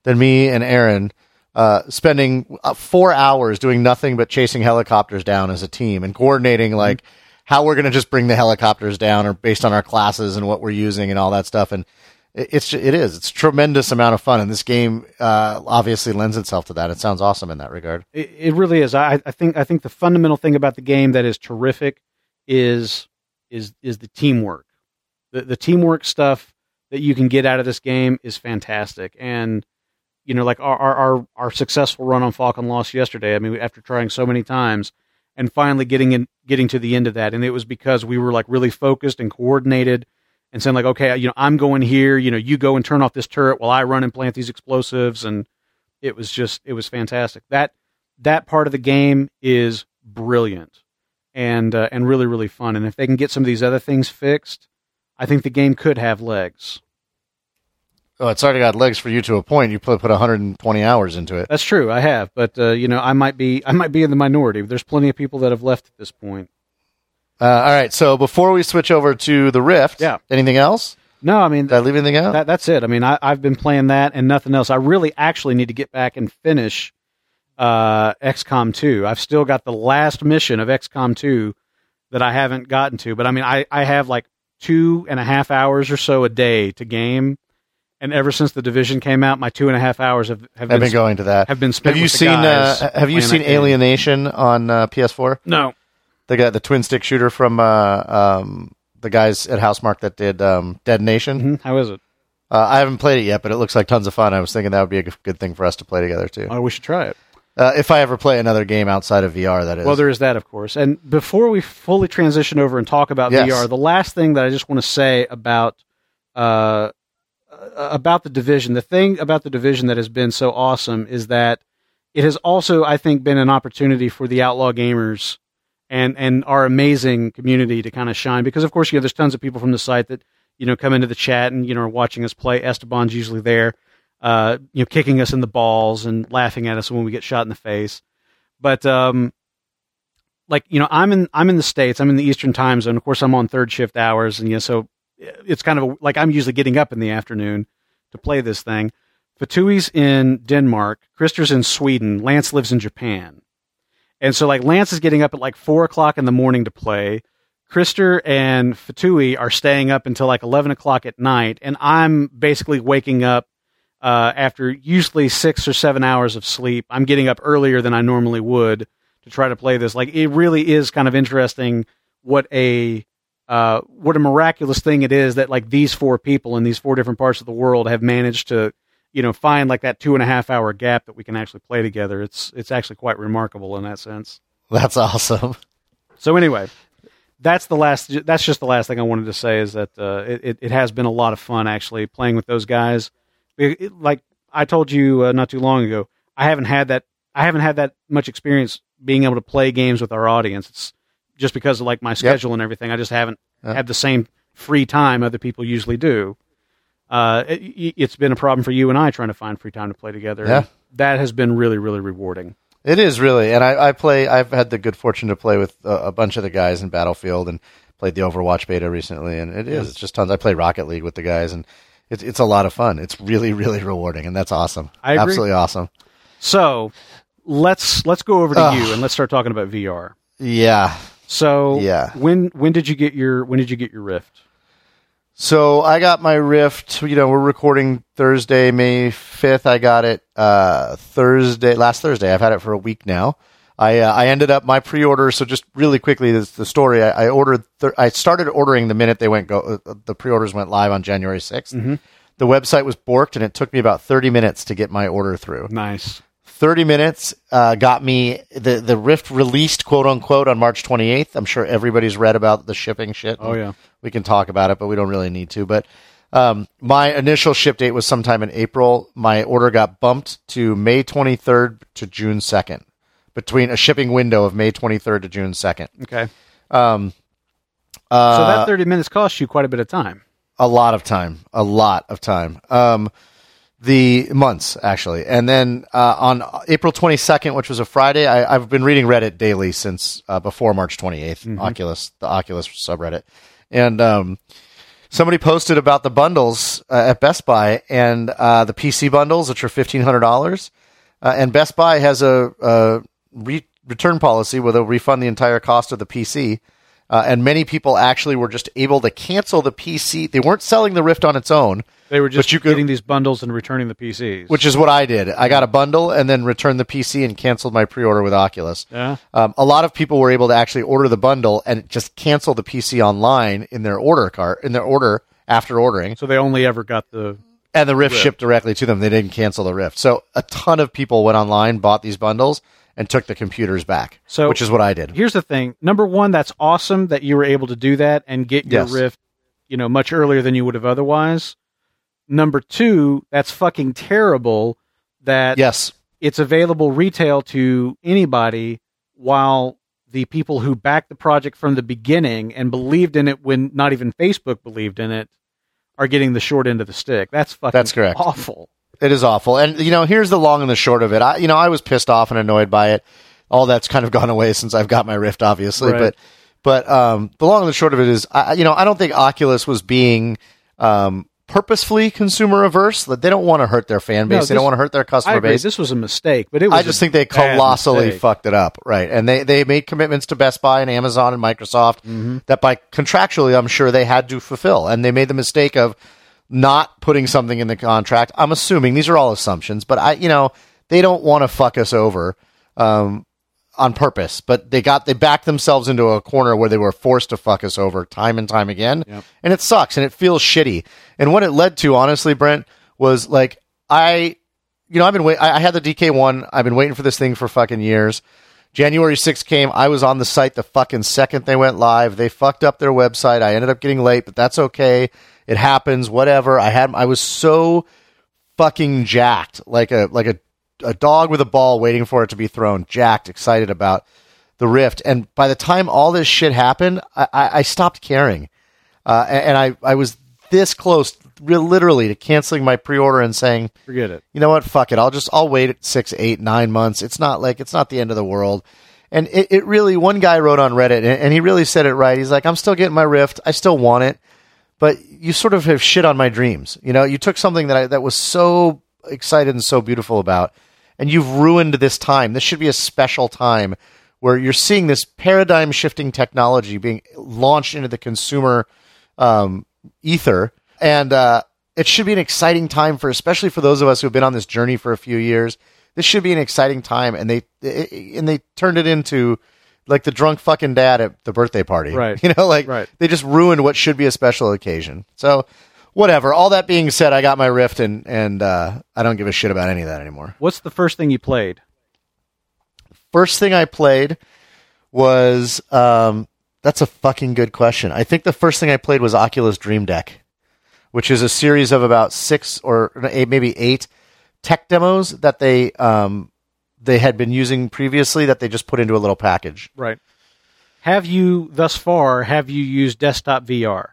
Speaker 2: than me and Aaron uh, spending uh, four hours doing nothing but chasing helicopters down as a team and coordinating like how we're going to just bring the helicopters down or based on our classes and what we're using and all that stuff. And it's it is it's tremendous amount of fun, and this game uh, obviously lends itself to that. It sounds awesome in that regard.
Speaker 1: It, it really is. I, I think I think the fundamental thing about the game that is terrific is is is the teamwork. The the teamwork stuff that you can get out of this game is fantastic. And you know, like our our our, our successful run on Falcon Lost yesterday. I mean, after trying so many times and finally getting in getting to the end of that, and it was because we were like really focused and coordinated. And saying like, okay, you know, I'm going here. You know, you go and turn off this turret while I run and plant these explosives. And it was just, it was fantastic. That that part of the game is brilliant and uh, and really really fun. And if they can get some of these other things fixed, I think the game could have legs.
Speaker 2: Oh, it's already got legs for you to a point. You put put 120 hours into it.
Speaker 1: That's true, I have, but uh, you know, I might be I might be in the minority. There's plenty of people that have left at this point.
Speaker 2: Uh, all right, so before we switch over to the Rift,
Speaker 1: Yeah.
Speaker 2: anything else?
Speaker 1: No, I mean
Speaker 2: Did I leave anything out?
Speaker 1: that that's it. I mean, I, I've been playing that and nothing else. I really actually need to get back and finish uh, XCOM 2. I've still got the last mission of XCOM 2 that I haven't gotten to, but I mean, I, I have like two and a half hours or so a day to game. And ever since the division came out, my two and a half hours have, have been,
Speaker 2: been going to that.
Speaker 1: have been spent.
Speaker 2: Have you
Speaker 1: with the
Speaker 2: seen
Speaker 1: guys
Speaker 2: uh, Have you seen
Speaker 1: that game.
Speaker 2: Alienation on uh, PS4?
Speaker 1: No,
Speaker 2: The guy, the twin stick shooter from uh, um, the guys at Housemarque that did um, Dead Nation.
Speaker 1: Mhm. how is it?
Speaker 2: Uh, I haven't played it yet, but it looks like tons of fun. I was thinking that would be a g- good thing for us to play together too.
Speaker 1: Oh, we should try it.
Speaker 2: Uh, if I ever play another game outside of VR, that is.
Speaker 1: Well, there is that, of course. And before we fully transition over and talk about
Speaker 2: Yes.
Speaker 1: VR, the last thing that I just want to say about uh, uh, about the division, the thing about the division that has been so awesome is that it has also, I think, been an opportunity for the outlaw gamers and and our amazing community to kind of shine. Because of course, you know, there's tons of people from the site that you know come into the chat and you know are watching us play. Esteban's usually there, uh, you know, kicking us in the balls and laughing at us when we get shot in the face. But um, like you know, I'm in I'm in the states. I'm in the Eastern time zone. Of course, I'm on third shift hours, and you know, so it's kind of a, like I'm usually getting up in the afternoon to play this thing. Fatui's in Denmark. Krister's in Sweden. Lance lives in Japan. And so, like, Lance is getting up at like four o'clock in the morning to play. Krister and Fatui are staying up until like 11 o'clock at night. And I'm basically waking up uh, after usually six or seven hours of sleep. I'm getting up earlier than I normally would to try to play this. Like, it really is kind of interesting what a uh, what a miraculous thing it is that like these four people in these four different parts of the world have managed to you know find like that two and a half hour gap that we can actually play together it's it's actually quite remarkable in that sense.
Speaker 2: That's awesome.
Speaker 1: so anyway that's the last that's just the last thing i wanted to say is that uh, it, it, has been a lot of fun actually playing with those guys. It- it- like i told you uh, not too long ago i haven't had that i haven't had that much experience being able to play games with our audience. It's just because of like my schedule and everything i just haven't
Speaker 2: Yeah.
Speaker 1: had the same free time other people usually do uh, it, it's been a problem for you and i trying to find free time to play together
Speaker 2: Yeah.
Speaker 1: that has been really really rewarding
Speaker 2: It is really, and I, I play. I've had the good fortune to play with a, a bunch of the guys in Battlefield, and played the Overwatch beta recently, and it is. It's just tons. I play Rocket League with the guys, and it's it's a lot of fun. It's really really rewarding, and that's awesome.
Speaker 1: I agree.
Speaker 2: Absolutely awesome.
Speaker 1: so let's let's go over to
Speaker 2: Ugh.
Speaker 1: you and let's start talking about vr
Speaker 2: Yeah.
Speaker 1: So
Speaker 2: Yeah.
Speaker 1: when when did you get your when did you get your Rift?
Speaker 2: So I got my Rift. You know, we're recording Thursday, May fifth. I got it uh, Thursday, last Thursday. I've had it for a week now. I uh, I ended up my pre-order. So just really quickly, this the story. I, I ordered. Th- I started ordering the minute they went go. Uh, the pre-orders went live on January 6th
Speaker 1: Mm-hmm.
Speaker 2: The website was borked, and it took me about thirty minutes to get my order through.
Speaker 1: Nice.
Speaker 2: 30 minutes uh, got me the the Rift released quote unquote on March 28th. I'm sure everybody's read about the shipping shit.
Speaker 1: Oh, yeah.
Speaker 2: we can talk about it, but we don't really need to. But um, my initial ship date was sometime in April. My order got bumped to May 23rd to June 2nd, between a shipping window of May 23rd to June 2nd.
Speaker 1: Okay.
Speaker 2: Um,
Speaker 1: So
Speaker 2: uh,
Speaker 1: that 30 minutes cost you quite a bit of time.
Speaker 2: a lot of time, a lot of time. Um, the months actually, and then uh, on April 22nd, which was a Friday, I, I've been reading Reddit daily since uh, before March 28th. Oculus, the Oculus subreddit, and um, somebody posted about the bundles uh, at Best Buy and uh, the PC bundles, which are fifteen hundred dollars, uh, and Best Buy has a, a re- return policy where they'll refund the entire cost of the PC. Uh, and many people actually were just able to cancel the PC. They weren't selling the Rift on its own,
Speaker 1: They were just
Speaker 2: you could-
Speaker 1: getting these bundles and returning the PCs.
Speaker 2: which is what I did. I got a bundle and then returned the PC and canceled my pre-order with Oculus.
Speaker 1: yeah.
Speaker 2: Um, a lot of people were able to actually order the bundle and just cancel the PC online in their order cart in their order after ordering,
Speaker 1: So they only ever got the.
Speaker 2: and the Rift shipped directly to them. They didn't cancel the Rift. So a ton of people went online, bought these bundles, and took the computers back.
Speaker 1: So-
Speaker 2: which is what I did.
Speaker 1: Here's the thing. Number one, that's awesome that you were able to do that and get your
Speaker 2: Yes.
Speaker 1: Rift, you know, much earlier than you would have otherwise. Number two, that's fucking terrible that
Speaker 2: Yes,
Speaker 1: it's available retail to anybody while the people who backed the project from the beginning and believed in it when not even Facebook believed in it are getting the short end of the stick. That's fucking
Speaker 2: That's correct.
Speaker 1: awful.
Speaker 2: It is awful. And you know, here's the long and the short of it. I you know, I was pissed off and annoyed by it. All that's kind of gone away since I've got my Rift obviously,
Speaker 1: Right.
Speaker 2: but but um the long and the short of it is I you know, I don't think Oculus was being um purposefully consumer averse. That they don't want to hurt their fan base.
Speaker 1: No,
Speaker 2: they don't want to hurt their customer base.
Speaker 1: This was a mistake, but it was
Speaker 2: I just think they colossally
Speaker 1: mistake.
Speaker 2: fucked it up, right? And they they made commitments to Best Buy and Amazon and Microsoft
Speaker 1: Mm-hmm.
Speaker 2: that by contractually, I'm sure they had to fulfill, and they made the mistake of not putting something in the contract. I'm assuming these are all assumptions, but I, you know, they don't want to fuck us over um, on purpose, but they got they backed themselves into a corner where they were forced to fuck us over time and time again, and it sucks and it feels shitty. And what it led to, honestly, Brent, was like I you know, I've been wait. I I had the DK one. I've been waiting for this thing for fucking years. January 6th came. I was on the site the fucking second they went live. They fucked up their website. I ended up getting late, but that's okay. It happens. Whatever. I had. I was so fucking jacked, like a like a a dog with a ball waiting for it to be thrown. Jacked, excited about the Rift. And by the time all this shit happened, I, I, I stopped caring. Uh, and, and I I was this close, literally, to canceling my pre-order and saying
Speaker 1: Forget it.
Speaker 2: you know what? Fuck it. I'll just I'll wait six, eight, nine months. It's not like it's not the end of the world. And it, it really one guy wrote on Reddit and, and he really said it right. He's like, I'm still getting my Rift. I still want it, but you sort of have shit on my dreams. You know, you took something that I that was so excited and so beautiful about, and you've ruined this time. This should be a special time where you're seeing this paradigm shifting technology being launched into the consumer um, ether, and uh, it should be an exciting time for, especially for those of us who have been on this journey for a few years. This should be an exciting time, and they and they turned it into like the drunk fucking dad at the birthday party,
Speaker 1: Right.
Speaker 2: You know, like
Speaker 1: Right.
Speaker 2: they just ruined what should be a special occasion. So, whatever. All that being said, I got my Rift, and and uh, I don't give a shit about any of that anymore.
Speaker 1: What's the first thing you played?
Speaker 2: First thing I played was um, that's a fucking good question. I think the first thing I played was Oculus Dream Deck, which is a series of about six or eight, maybe eight tech demos that they um, they had been using previously that they just put into a little package.
Speaker 1: Right. Have you thus far? Have you used desktop VR?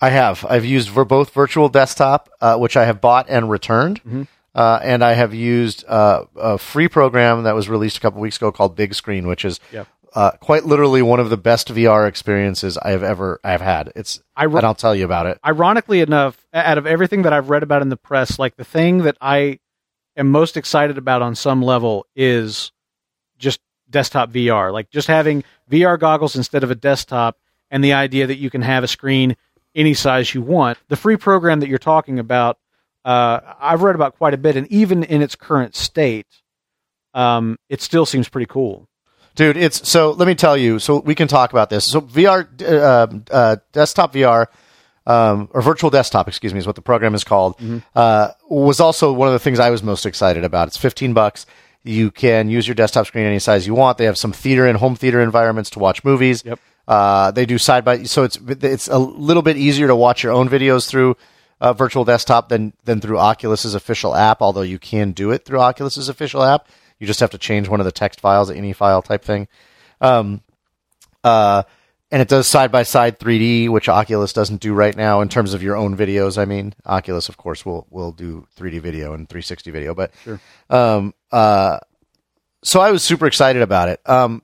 Speaker 2: I have. I've used for both virtual desktop, uh, which I have bought and returned, uh, and I have used uh, a free program that was released a couple weeks ago called Bigscreen, which is
Speaker 1: Yep.
Speaker 2: uh, quite literally one of the best VR experiences I have ever I've had. It's
Speaker 1: I
Speaker 2: I and I'll tell you about it.
Speaker 1: Ironically enough, out of everything that I've read about in the press, like the thing that I am most excited about on some level is just desktop VR. Like just having VR goggles instead of a desktop, and the idea that you can have a screen any size you want. The free program that you're talking about, uh, I've read about quite a bit, and even in its current state, um, it still seems pretty cool.
Speaker 2: dude. It's so. Let me tell you. So we can talk about this. So VR, uh, uh, desktop VR, um, or virtual desktop, excuse me, is what the program is called. Uh, was also one of the things I was most excited about. It's fifteen bucks. You can use your desktop screen any size you want. They have some theater and home theater environments to watch movies.
Speaker 1: Yep.
Speaker 2: Uh, they do side by so it's it's a little bit easier to watch your own videos through uh, virtual desktop than than through Oculus's official app. Although you can do it through Oculus's official app, you just have to change one of the text files, any file type thing. Um, uh, and it does side by side 3D, which Oculus doesn't do right now in terms of your own videos. I mean, Oculus, of course, will will do 3D video and 360 video, but um, uh, so I was super excited about it. Um,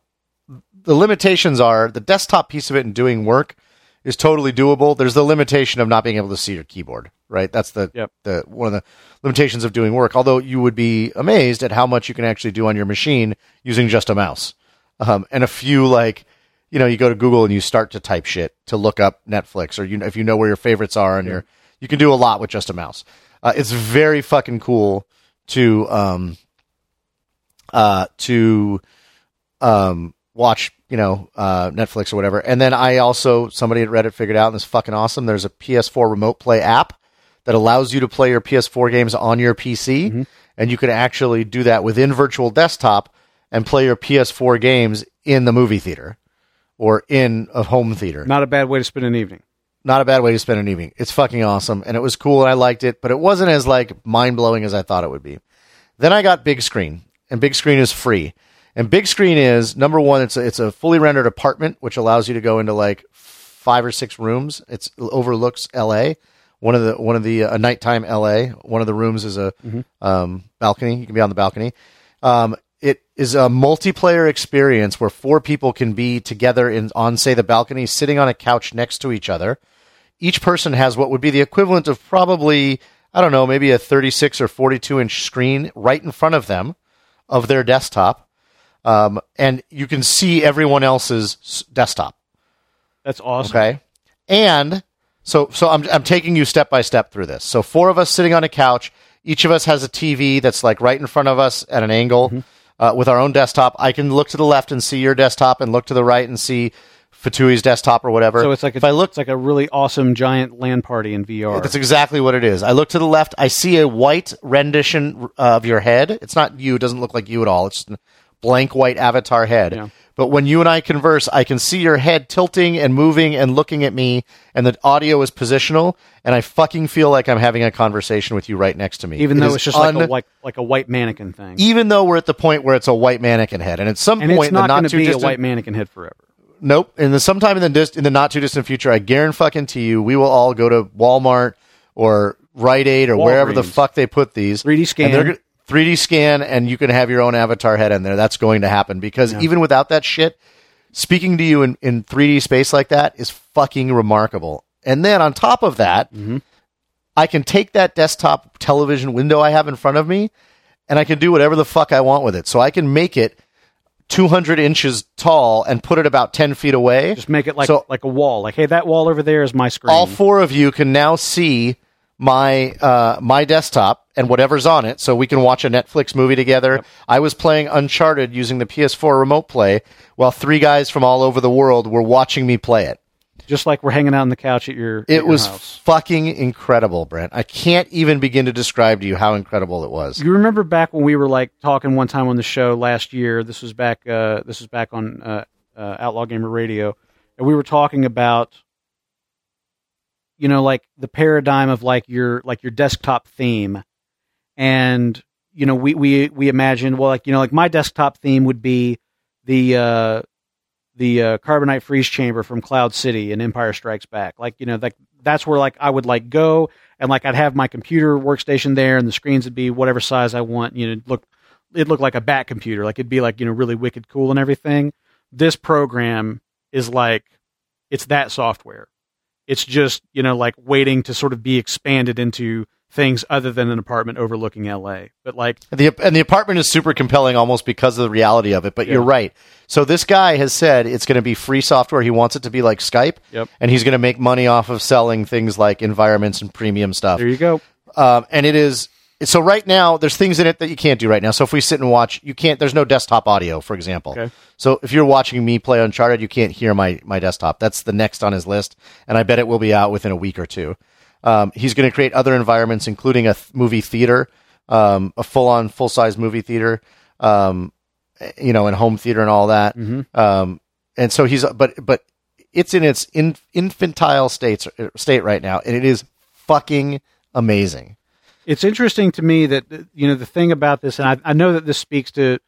Speaker 2: the limitations are the desktop piece of it and doing work is totally doable. There's the limitation of not being able to see your keyboard, right? That's the
Speaker 1: Yep.
Speaker 2: the one of the limitations of doing work. Although you would be amazed at how much you can actually do on your machine using just a mouse um, and a few like you know you go to Google and you start to type shit to look up Netflix or you if you know where your favorites are and your you can do a lot with just a mouse. Uh, it's very fucking cool to um uh to um watch you know uh Netflix or whatever. And then I also somebody at Reddit figured out and it's fucking awesome. There's a PS4 remote play app that allows you to play your PS4 games on your PC and you can actually do that within virtual desktop and play your PS4 games in the movie theater or in a home theater.
Speaker 1: Not a bad way to spend an evening.
Speaker 2: Not a bad way to spend an evening. It's fucking awesome and it was cool and I liked it, but it wasn't as like mind-blowing as I thought it would be. Then I got big screen and big screen is free. And big screen is number 1 it's a, it's a fully rendered apartment which allows you to go into like five or six rooms. It's it overlooks LA. One of the one of the uh, a nighttime LA. One of the rooms is a um, balcony. You can be on the balcony. Um, is a multiplayer experience where four people can be together in on say the balcony, sitting on a couch next to each other. Each person has what would be the equivalent of probably I don't know, maybe a 36 or 42 inch screen right in front of them of their desktop, um, and you can see everyone else's desktop.
Speaker 1: That's awesome.
Speaker 2: Okay. And so so I'm I'm taking you step by step through this. So four of us sitting on a couch, each of us has a TV that's like right in front of us at an angle
Speaker 1: Mm-hmm.
Speaker 2: Uh, with our own desktop. I can look to the left and see your desktop and look to the right and see Fatui's desktop or whatever.
Speaker 1: So it's like a,
Speaker 2: if I look
Speaker 1: it's like a really awesome giant LAN party in VR.
Speaker 2: that's exactly what it is. I look to the left. I see a white rendition uh, of your head. It's not you. It doesn't look like you at all. It's just a blank white avatar head.
Speaker 1: Yeah.
Speaker 2: But when you and I converse, I can see your head tilting and moving and looking at me, and the audio is positional, and I fucking feel like I'm having a conversation with you right next to me.
Speaker 1: even
Speaker 2: It
Speaker 1: though it's just like a
Speaker 2: un-
Speaker 1: like a white mannequin thing.
Speaker 2: even though we're at the point where it's a white mannequin head, and at some
Speaker 1: and
Speaker 2: point
Speaker 1: it's not
Speaker 2: not
Speaker 1: going to
Speaker 2: too
Speaker 1: be
Speaker 2: distant,
Speaker 1: a white mannequin head forever.
Speaker 2: Nope. In the sometime in the dis- in the not too distant future, I guarantee fucking to you, we will all go to Walmart or Rite Aid or wherever the fuck they put these
Speaker 1: 3D scan.
Speaker 2: And they're go- 3D scan, and you can have your own avatar head in there. That's going to happen because even without that shit, speaking to you in, in 3D space like that is fucking remarkable. And then on top of that, mm-hmm. I can take that desktop television window I have in front of me, and I can do whatever the fuck I want with it. So I can make it 200 inches tall and put it about 10 feet away.
Speaker 1: Just make it like
Speaker 2: So-
Speaker 1: like a wall. Like, hey, that wall over there is my screen.
Speaker 2: all four of you can now see my uh, my desktop and whatever's on it, so we can watch a Netflix movie together. I was playing Uncharted using the PS4 remote play, while three guys from all over the world were watching me play it.
Speaker 1: just like we're hanging out on the couch at your. at
Speaker 2: It
Speaker 1: your
Speaker 2: was
Speaker 1: house.
Speaker 2: fucking incredible, Brent. I can't even begin to describe to you how incredible it was.
Speaker 1: You remember back when we were like talking one time on the show last year? This was back. Uh, this was back on uh, uh, Outlaw Gamer Radio, and we were talking about, you know, like the paradigm of like your like your desktop theme, and you know, we we we imagined well, like you know, like my desktop theme would be the uh, the uh, carbonite freeze chamber from Cloud City and Empire Strikes Back. Like you know, like that's where like I would like go and like I'd have my computer workstation there, and the screens would be whatever size I want. You know, look, it looked like a bat computer. Like it'd be like you know really wicked cool and everything. This program is like it's that software. It's just you know like waiting to sort of be expanded into things other than an apartment overlooking L.A. But like
Speaker 2: The and the apartment is super compelling almost because of the reality of it. But you're right. So this guy has said it's going to be free software. He wants it to be like Skype,
Speaker 1: Yep.
Speaker 2: and he's going to make money off of selling things like environments and premium stuff.
Speaker 1: there you go.
Speaker 2: Um, and it is so right now there's things in it that you can't do right now. So if we sit and watch, you can't. There's no desktop audio, for example.
Speaker 1: Okay.
Speaker 2: So if you're watching me play Uncharted, you can't hear my my desktop. That's the next on his list, and I bet it will be out within a week or two. Um, he's going to create other environments, including a th- movie theater, um, a full on full size movie theater, um, you know, and home theater and all that. Um, and so he's but but it's in its in, infantile states state right now, and it is fucking amazing.
Speaker 1: It's interesting to me that you know the thing about this, and I, I know that this speaks to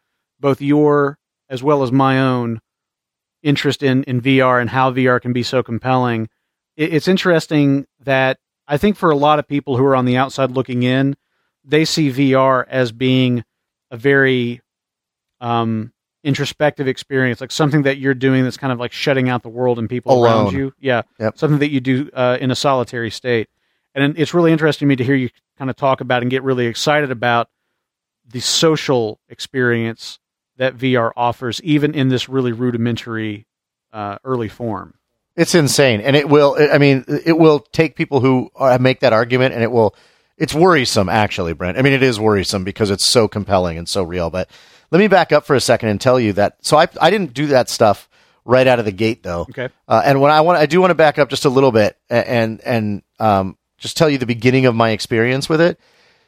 Speaker 1: both your as well as my own interest in in VR and how VR can be so compelling. It, it's interesting that I think for a lot of people who are on the outside looking in, they see VR as being a very um, introspective experience, like something that you're doing that's kind of like shutting out the world and people around you. Yeah,
Speaker 2: Yep.
Speaker 1: something that you do uh, in a solitary state. And it's really interesting to me to hear you kind of talk about and get really excited about the social experience that VR offers, even in this really rudimentary uh, early form.
Speaker 2: It's insane, and it will. I mean, it will take people who uh, make that argument, and it will. It's worrisome, actually, Brent. I mean, it is worrisome because it's so compelling and so real. But let me back up for a second and tell you that. So I, I didn't do that stuff right out of the gate, though.
Speaker 1: Okay.
Speaker 2: Uh, and when I want, I do want to back up just a little bit and and um, just tell you the beginning of my experience with it.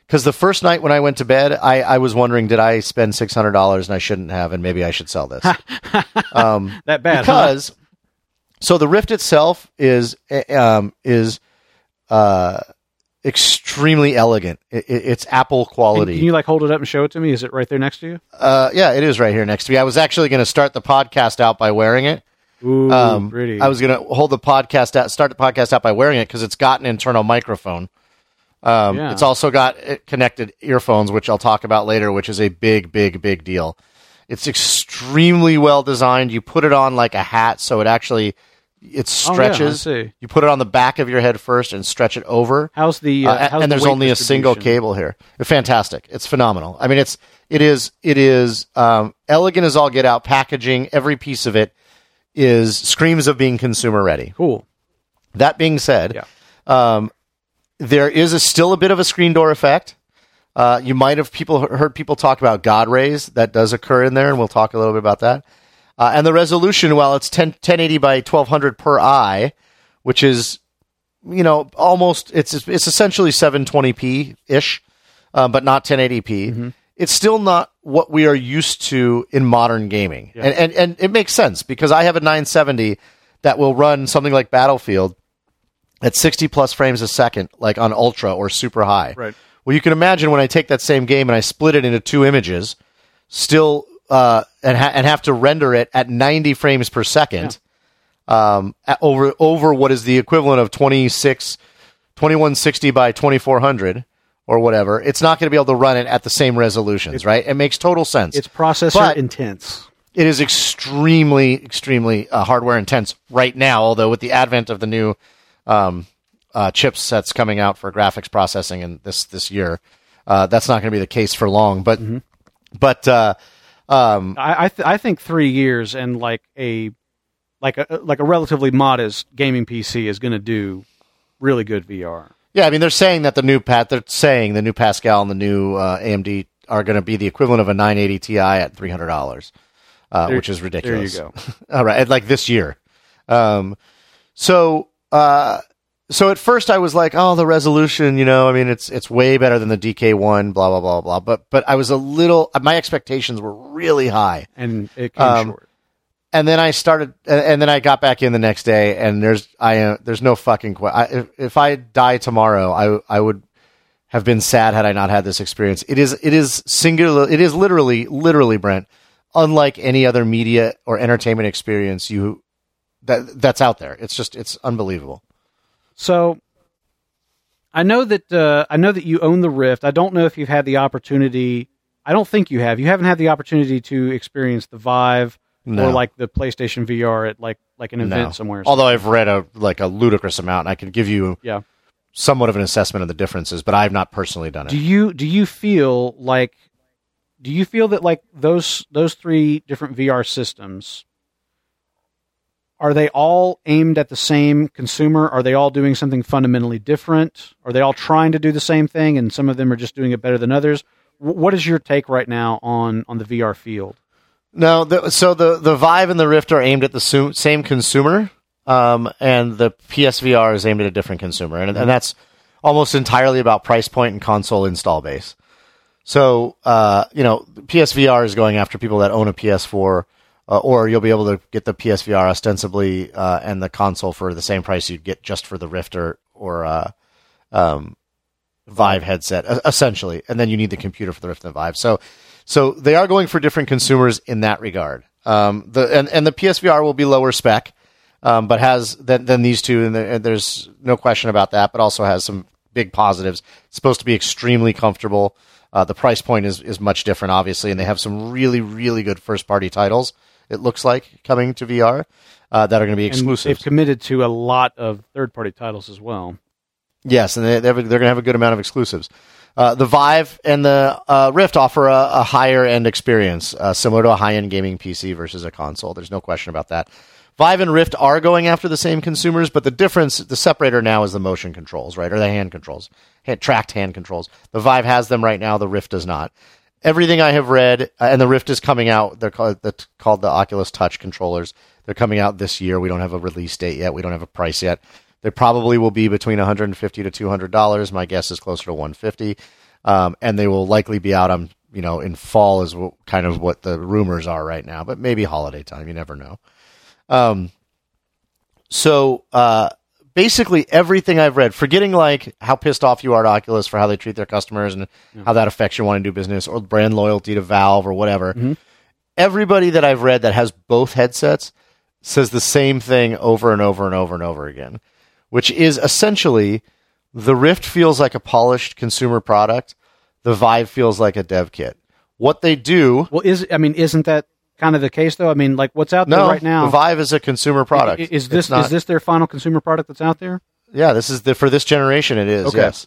Speaker 2: Because the first night when I went to bed, I, I was wondering, did I spend six hundred dollars and I shouldn't have, and maybe I should sell this. um,
Speaker 1: That bad, huh?
Speaker 2: because so the Rift itself is uh, um, is uh, extremely elegant. It, it- it's Apple quality.
Speaker 1: can you like hold it up and show it to me? Is it right there next to you?
Speaker 2: uh, yeah, it is right here next to me. I was actually going to start the podcast out by wearing it.
Speaker 1: Ooh,
Speaker 2: Um,
Speaker 1: pretty.
Speaker 2: I was going to hold the podcast out, start the podcast out by wearing it because it's got an internal microphone. Um,
Speaker 1: Yeah.
Speaker 2: It's also got uh, connected earphones, which I'll talk about later, which is a big, big, big deal. It's extremely well designed. You put it on like a hat, so it actually it
Speaker 1: Oh, yeah,
Speaker 2: stretches. You put it on the back of your head first and stretch it over.
Speaker 1: How's the
Speaker 2: Uh,
Speaker 1: uh, how's
Speaker 2: and
Speaker 1: the
Speaker 2: there's only a single cable here. Fantastic! It's phenomenal. I mean, it's it is it is um, elegant as all get out. Packaging, every piece of it is screams of being consumer ready.
Speaker 1: Cool.
Speaker 2: That being said,
Speaker 1: Yeah.
Speaker 2: um, there is a, still a bit of a screen door effect. Uh, you might have people heard people talk about God rays. That does occur in there, and we'll talk a little bit about that. Uh, and the resolution, while it's 10, 1080 by 1200 per eye, which is, you know, almost it's it's essentially 720p ish, uh, but not 1080p. It's still not what we are used to in modern gaming, and, and and it makes sense because I have a 970 that will run something like Battlefield at 60 plus frames a second, like on ultra or super high.
Speaker 1: Right.
Speaker 2: Well, you can imagine when I take that same game and I split it into two images, still, uh, and, ha- and have to render it at 90 frames per second, um, at- over over what is the equivalent of 26, 2160 by 2400 or whatever. It's not going to be able to run it at the same resolutions, right? It makes total sense.
Speaker 1: It's processor
Speaker 2: But-
Speaker 1: intense.
Speaker 2: it is extremely, extremely uh, hardware intense right now. Although with the advent of the new um, uh, chipsets coming out for graphics processing in this this year, uh, that's not going to be the case for long. But but uh, um,
Speaker 1: I I, th- I think three years and like a like a like a relatively modest gaming PC is going to do really good VR.
Speaker 2: Yeah, I mean they're saying that the new Pat, they're saying the new Pascal and the new uh, AMD are going to be the equivalent of a 980 Ti at three hundred dollars, uh, which is ridiculous.
Speaker 1: There you go.
Speaker 2: All right, like this year. Um, so, uh, so at first I was like, oh, the resolution, you know, I mean, it's it's way better than the DK one, blah blah blah blah. But but I was a little, my expectations were really high,
Speaker 1: And it came
Speaker 2: Um,
Speaker 1: short.
Speaker 2: And then I started, and- then I got back in the next day, and there's I uh, there's no fucking que- I, if, if I die tomorrow, I I would have been sad had I not had this experience. It is it is singular. It is literally literally Brent, unlike any other media or entertainment experience you that that's out there. It's just it's unbelievable.
Speaker 1: So I know that uh, I know that you own the Rift. I don't know if you've had the opportunity. I don't think you have. You haven't had the opportunity to experience the Vive
Speaker 2: No.
Speaker 1: or like the PlayStation VR at like like an event
Speaker 2: No.
Speaker 1: somewhere.
Speaker 2: Although I've read a like a ludicrous amount, and I can give you
Speaker 1: yeah.
Speaker 2: somewhat of an assessment of the differences, but I've not personally done it.
Speaker 1: Do you do you feel like do you feel that like those those three different VR systems are they all aimed at the same consumer? Are they all doing something fundamentally different? Are they all trying to do the same thing, and some of them are just doing it better than others? W- what is your take right now on on the VR field?
Speaker 2: No, the, so the the Vive and the Rift are aimed at the su- same consumer, um, and the PSVR is aimed at a different consumer, and, and that's almost entirely about price point and console install base. So, uh, you know, PSVR is going after people that own a PS4, uh, or you'll be able to get the PSVR ostensibly uh, and the console for the same price you'd get just for the Rift or, or uh, um, Vive headset, essentially, and then you need the computer for the Rift and the Vive. So, so they are going for different consumers in that regard. Um, the and, and the PSVR will be lower spec, um, but has than, than these two, and, the, and there's no question about that. But also has some big positives. It's supposed to be extremely comfortable. Uh, the price point is, is much different, obviously, and they have some really, really good first party titles, it looks like, coming to VR uh, that are going to be exclusive.
Speaker 1: They've committed to a lot of third party titles as well.
Speaker 2: Yes, and they, they are going to have a good amount of exclusives. Uh, the Vive and the uh, Rift offer a, a higher end experience, uh, similar to a high end gaming PC versus a console. There's no question about that. Vive and Rift are going after the same consumers, but the difference, the separator now is the motion controls, right, or the hand controls, hand, tracked hand controls. The Vive has them right now. The Rift does not. Everything I have read, uh, and the Rift is coming out. They're called, called the Oculus Touch controllers. They're coming out this year. We don't have a release date yet. We don't have a price yet. They probably will be between 150 to 200 dollars. My guess is closer to 150, um, and they will likely be out on you know in fall is what, kind of what the rumors are right now, but maybe holiday time. You never know. Um, so uh, basically everything I've read, forgetting like how pissed off you are to Oculus for how they treat their customers and yeah. how that affects your wanting to do business or brand loyalty to Valve or whatever. Mm-hmm. Everybody that I've read that has both headsets says the same thing over and over and over and over again, which is essentially the Rift feels like a polished consumer product. The Vive feels like a dev kit. What they do,
Speaker 1: well, is I mean, isn't that kind of the case though? I mean, like what's out there right now?
Speaker 2: The Vive is a consumer product.
Speaker 1: Is, is this not, is this their final consumer product that's out there?
Speaker 2: Yeah, this is the for this generation. It is okay. yes,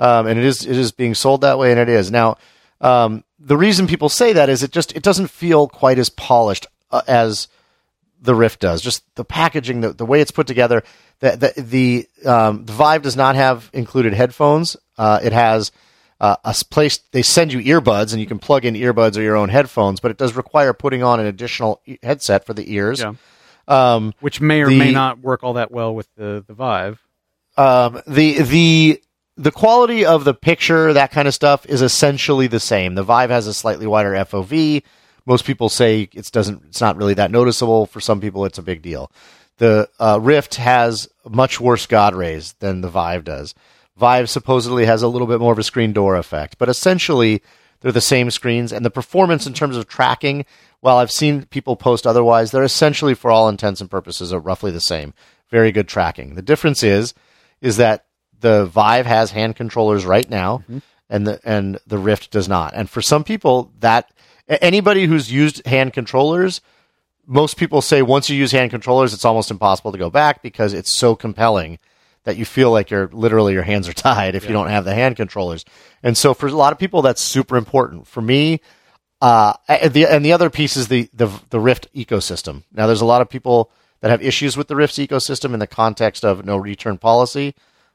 Speaker 2: um, and it is it is being sold that way, and it is now. Um, the reason people say that is it just it doesn't feel quite as polished uh, as the Rift does. Just the packaging, the, the way it's put together. The the the, um, the Vive does not have included headphones. Uh, it has uh, a place they send you earbuds and you can plug in earbuds or your own headphones, but it does require putting on an additional headset for the ears.
Speaker 1: Yeah. Um, Which may or the, may not work all that well with the the Vive.
Speaker 2: Um, the the the quality of the picture, that kind of stuff, is essentially the same. The Vive has a slightly wider FOV. Most people say it doesn't. It's not really that noticeable. For some people, it's a big deal. The uh, Rift has much worse God rays than the Vive does. Vive supposedly has a little bit more of a screen door effect, but essentially they're the same screens, and the performance in terms of tracking, while I've seen people post otherwise, they're essentially, for all intents and purposes, are roughly the same. Very good tracking. The difference is, is that the Vive has hand controllers right now, mm-hmm. and the and the Rift does not. And for some people, that anybody who's used hand controllers most people say once you use hand controllers, it's almost impossible to go back because it's so compelling that you feel like you're literally your hands are tied if yeah. you don't have the hand controllers. And so for a lot of people, that's super important. For me, uh, and the and the other piece is the, the the Rift ecosystem. Now, there's a lot of people that have issues with the Rift's ecosystem in the context of no return policy,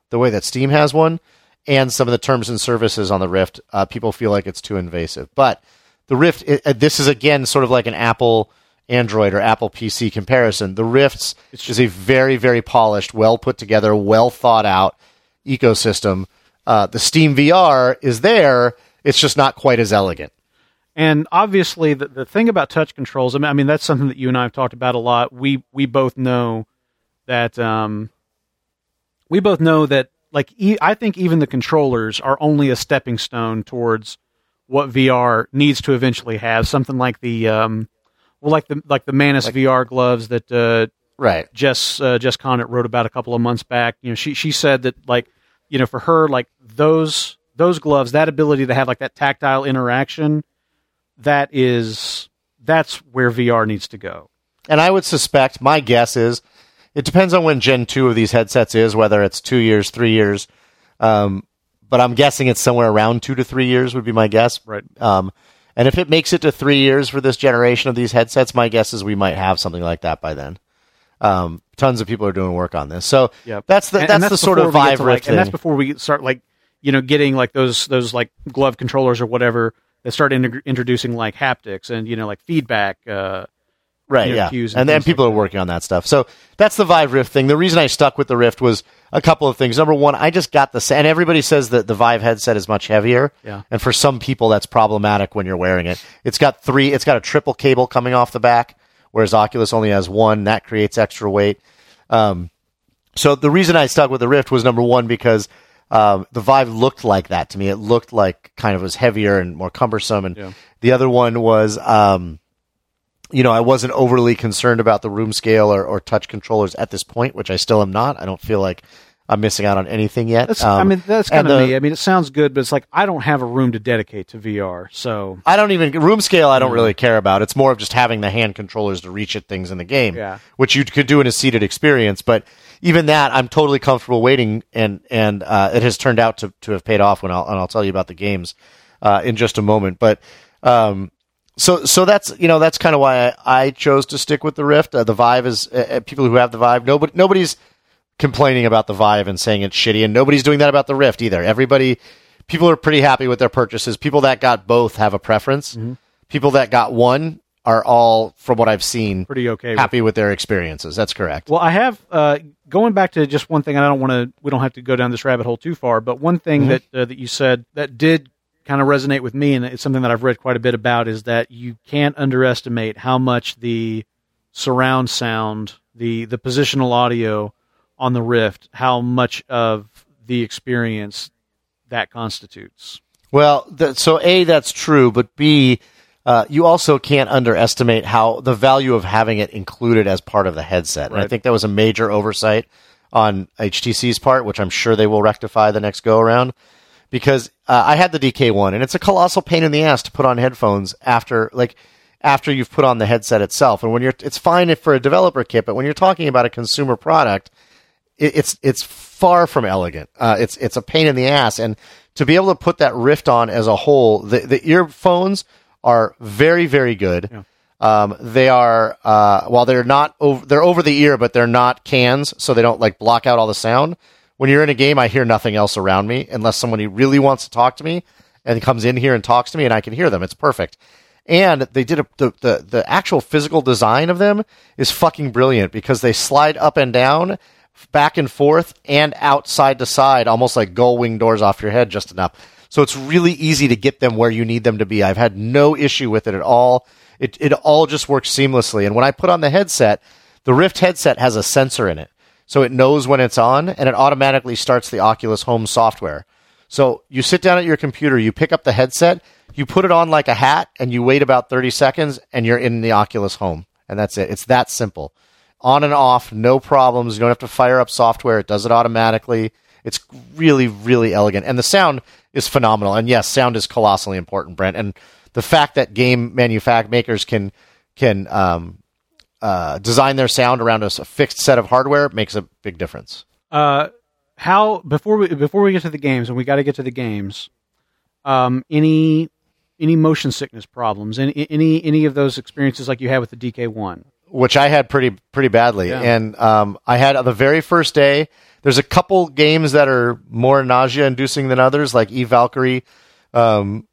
Speaker 2: the way that Steam has one, and some of the terms and services on the Rift. Uh, people feel like it's too invasive, but the Rift. It, this is again sort of like an Apple Android or Apple PC comparison. The Rifts is a very, very polished, well put together, well thought out ecosystem. Uh, the Steam VR is there. It's just not quite as elegant.
Speaker 1: And obviously, the, the thing about touch controls, I mean, I mean, that's something that you and I have talked about a lot. We we both know that um, we both know that like e- I think even the controllers are only a stepping stone towards what VR needs to eventually have. Something like the um, well, like the like the Manus like, VR gloves that uh,
Speaker 2: right
Speaker 1: Jess uh, Jess Conant wrote about a couple of months back. You know, she she said that like you know for her like those those gloves, that ability to have like that tactile interaction, that is that's where VR needs to go.
Speaker 2: And I would suspect, my guess is, it depends on when Gen two of these headsets is, whether it's two years, three years. Um, but I'm guessing it's somewhere around two to three years would be my guess.
Speaker 1: Right.
Speaker 2: Um, and if it makes it to three years for this generation of these headsets, my guess is we might have something like that by then. Um, tons of people are doing work on this. So
Speaker 1: Yep.
Speaker 2: that's the
Speaker 1: And-
Speaker 2: that's,
Speaker 1: and
Speaker 2: the sort of
Speaker 1: before we get
Speaker 2: Vive Rift
Speaker 1: like, and that's before we start like you know getting like those those like glove controllers or whatever that start integ- introducing like haptics and you know like feedback. Uh,
Speaker 2: right yeah. and,
Speaker 1: and
Speaker 2: then people
Speaker 1: like
Speaker 2: are working on that stuff. So that's the vive rift thing. The reason i stuck with the rift was a couple of things. Number one i just got the and everybody says that the vive headset is much heavier.
Speaker 1: Yeah.
Speaker 2: and for some people that's problematic when you're wearing it. It's got three it's got a triple cable coming off the back whereas oculus only has one. That creates extra weight. Um, so the reason I stuck with the Rift was number one because um, the Vive looked like that to me. It looked like kind of was heavier and more cumbersome, and
Speaker 1: Yeah.
Speaker 2: the other one was, um, you know, I wasn't overly concerned about the room scale or, or touch controllers at this point, which I still am not. I don't feel like I'm missing out on anything yet.
Speaker 1: that's I
Speaker 2: Um,
Speaker 1: mean that's kind of me. I mean it sounds good, but it's like I don't have a room to dedicate to VR. So
Speaker 2: I don't even room scale. I don't really care about. It's more of just having the hand controllers to reach at things in the game,
Speaker 1: Yeah.
Speaker 2: which you could do in a seated experience. But even that, I'm totally comfortable waiting, and and uh, it has turned out to, to have paid off. When I'll and I'll tell you about the games uh, in just a moment. But um, so so that's you know that's kind of why I, I chose to stick with the Rift. Uh, the Vive is uh, uh, people who have the Vive. Nobody nobody's complaining about the Vive and saying it's shitty, and nobody's doing that about the Rift either. Everybody, people are pretty happy with their purchases. People that got both have a preference. People that got one are all, from what I've seen,
Speaker 1: pretty okay. with
Speaker 2: happy with their experiences. That's correct.
Speaker 1: Well, I have uh, going back to just one thing. and I don't want to. We don't have to go down this rabbit hole too far. But one thing
Speaker 2: Mm-hmm.
Speaker 1: that uh, that you said that did kind of resonate with me, and it's something that I've read quite a bit about, is that you can't underestimate how much the surround sound, the the positional audio on the Rift, how much of the experience that constitutes.
Speaker 2: Well, th- so A, that's true, but B, uh, you also can't underestimate how the value of having it included as part of the headset. And I think that was a major oversight on HTC's part, which I'm sure they will rectify the next go around. Because uh, I had the DK1, and it's a colossal pain in the ass to put on headphones after, like, after you've put on the headset itself. And when you're, it's fine if for a developer kit, but when you're talking about a consumer product, it, it's it's far from elegant. Uh, it's it's a pain in the ass, and to be able to put that Rift on as a whole, the the earphones are very very good. Um, they are uh, while they're not over, they're over the ear, but they're not cans, so they don't like block out all the sound. When you're in a game, I hear nothing else around me unless somebody really wants to talk to me and comes in here and talks to me, and I can hear them. It's perfect. And they did a, the, the the actual physical design of them is fucking brilliant because they slide up and down, back and forth, and out side to side, almost like gull wing doors off your head, just enough. So it's really easy to get them where you need them to be. I've had no issue with it at all. It it all just works seamlessly. And when I put on the headset, the Rift headset has a sensor in it, so it knows when it's on, and it automatically starts the Oculus Home software. So you sit down at your computer, you pick up the headset, you put it on like a hat, and you wait about 30 seconds, and you're in the Oculus Home. And that's it. It's that simple. On and off, no problems. You don't have to fire up software. It does it automatically. It's really, really elegant. And the sound is phenomenal. And yes, sound is colossally important, Brent. And the fact that game manufact makers can can um, uh, design their sound around a fixed set of hardware makes a big difference.
Speaker 1: Uh, how before we before we get to the games, and we got to get to the games. Um, any any motion sickness problems? Any any any of those experiences like you had with the DK one?
Speaker 2: which I had pretty pretty badly.
Speaker 1: Yeah.
Speaker 2: And um, I had on the very first day. There's a couple games that are more nausea inducing than others, like Eve Valkyrie. Um,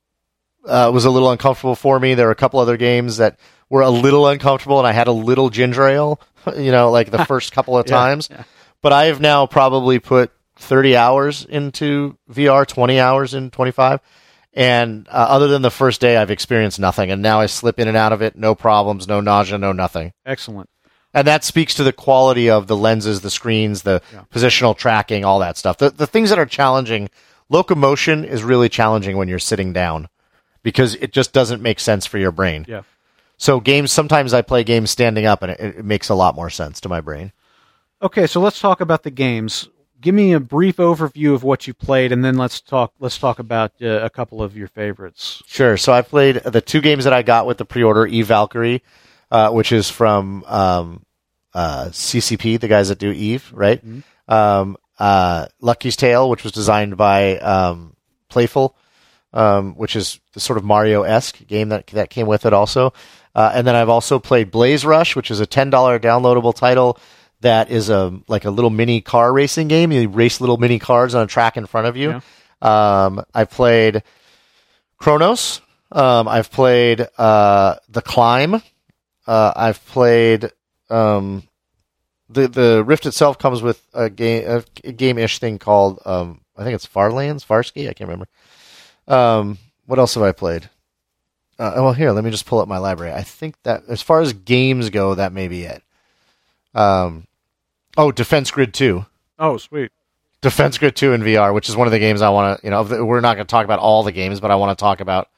Speaker 2: uh, was a little uncomfortable for me. There were a couple other games that were a little uncomfortable, and I had a little ginger ale. You know, like the first couple of
Speaker 1: Yeah,
Speaker 2: times.
Speaker 1: yeah.
Speaker 2: But I have now probably put 30 hours into VR, 20 hours in 25. And uh, other than the first day, I've experienced nothing. And now I slip in and out of it, no problems, no nausea, no nothing.
Speaker 1: Excellent.
Speaker 2: And that speaks to the quality of the lenses, the screens, the positional tracking, all that stuff. The, the things that are challenging, locomotion is really challenging when you're sitting down because it just doesn't make sense for your brain.
Speaker 1: Yeah.
Speaker 2: So games, sometimes I play games standing up and it, it makes a lot more sense to my brain.
Speaker 1: Okay, so let's talk about the games. Give me a brief overview of what you played, and then let's talk. Let's talk about uh, a couple of your favorites.
Speaker 2: Sure. So I played the two games that I got with the pre-order, E Valkyrie, uh, which is from um, uh, CCP, the guys that do Eve, right? Um, uh, Lucky's Tale, which was designed by um, Playful, um, which is the sort of Mario esque game that that came with it also. Uh, and then I've also played Blaze Rush, which is a ten dollar downloadable title that is a like a little mini car racing game. You race little mini cars on a track in front of you.
Speaker 1: Yeah.
Speaker 2: Um, I've played Chronos. Um, I've played uh, The Climb. Uh, I've played um, the the Rift itself comes with a game a game ish thing called um, I think it's Farlands Farscape. I can't remember. Um, what else have I played? Uh, well, here, let me just pull up my library. I think that as far as games go, that may be it. Um, oh, Defense Grid Two.
Speaker 1: Oh, sweet.
Speaker 2: Defense Grid 2 in VR, which is one of the games I want to, you know, we're not going to talk about all the games, but I want to talk about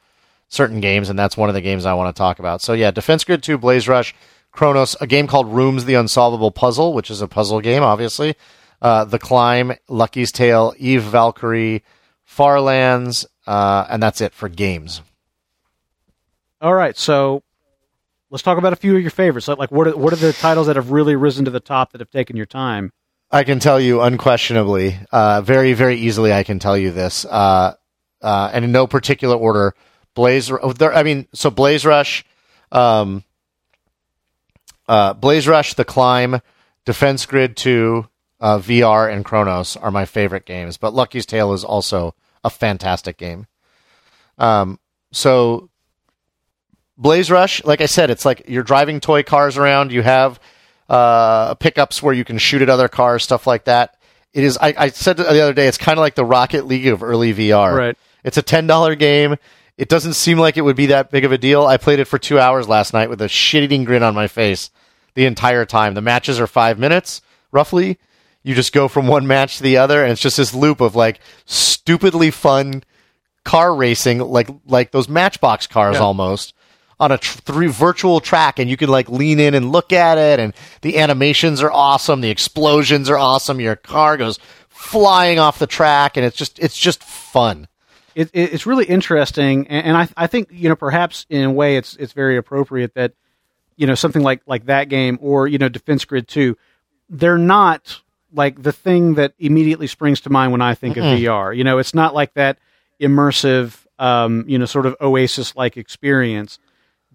Speaker 2: certain games, and that's one of the games I want to talk about. So, yeah, Defense Grid 2, Blaze Rush, Chronos, a game called Rooms the Unsolvable Puzzle, which is a puzzle game, obviously. Uh, the Climb, Lucky's Tale, Eve Valkyrie, Farlands, uh, and that's it for games.
Speaker 1: All right, so let's talk about a few of your favorites. Like, like what are what are the titles that have really risen to the top that have taken your time?
Speaker 2: I can tell you unquestionably, uh, very, very easily, I can tell you this, uh, uh, and in no particular order. Blaze, there, I mean, so Blaze Rush, um, uh, Blaze Rush, The Climb, Defense Grid 2, uh, VR, and Chronos are my favorite games, but Lucky's Tale is also a fantastic game. Um, so Blaze Rush, like I said, it's like you're driving toy cars around. You have uh, pickups where you can shoot at other cars, stuff like that. It is. I, I said the other day, it's kind of like the Rocket League of early VR.
Speaker 1: Right.
Speaker 2: It's a ten dollar game. It doesn't seem like it would be that big of a deal. I played it for two hours last night with a shit-eating grin on my face the entire time. The matches are five minutes roughly. You just go from one match to the other, and it's just this loop of like stupidly fun car racing, like like those Matchbox cars
Speaker 1: Yeah.
Speaker 2: almost on a tr- three virtual track, and you can like lean in and look at it, and the animations are awesome, the explosions are awesome, your car goes flying off the track, and it's just it's just fun.
Speaker 1: it, it, it's really interesting, and, and I, I think you know perhaps in a way it's it's very appropriate that you know something like like that game or you know Defense Grid two, they're not like the thing that immediately springs to mind when I think of VR. You know, it's not like that immersive, um, you know, sort of Oasis like experience,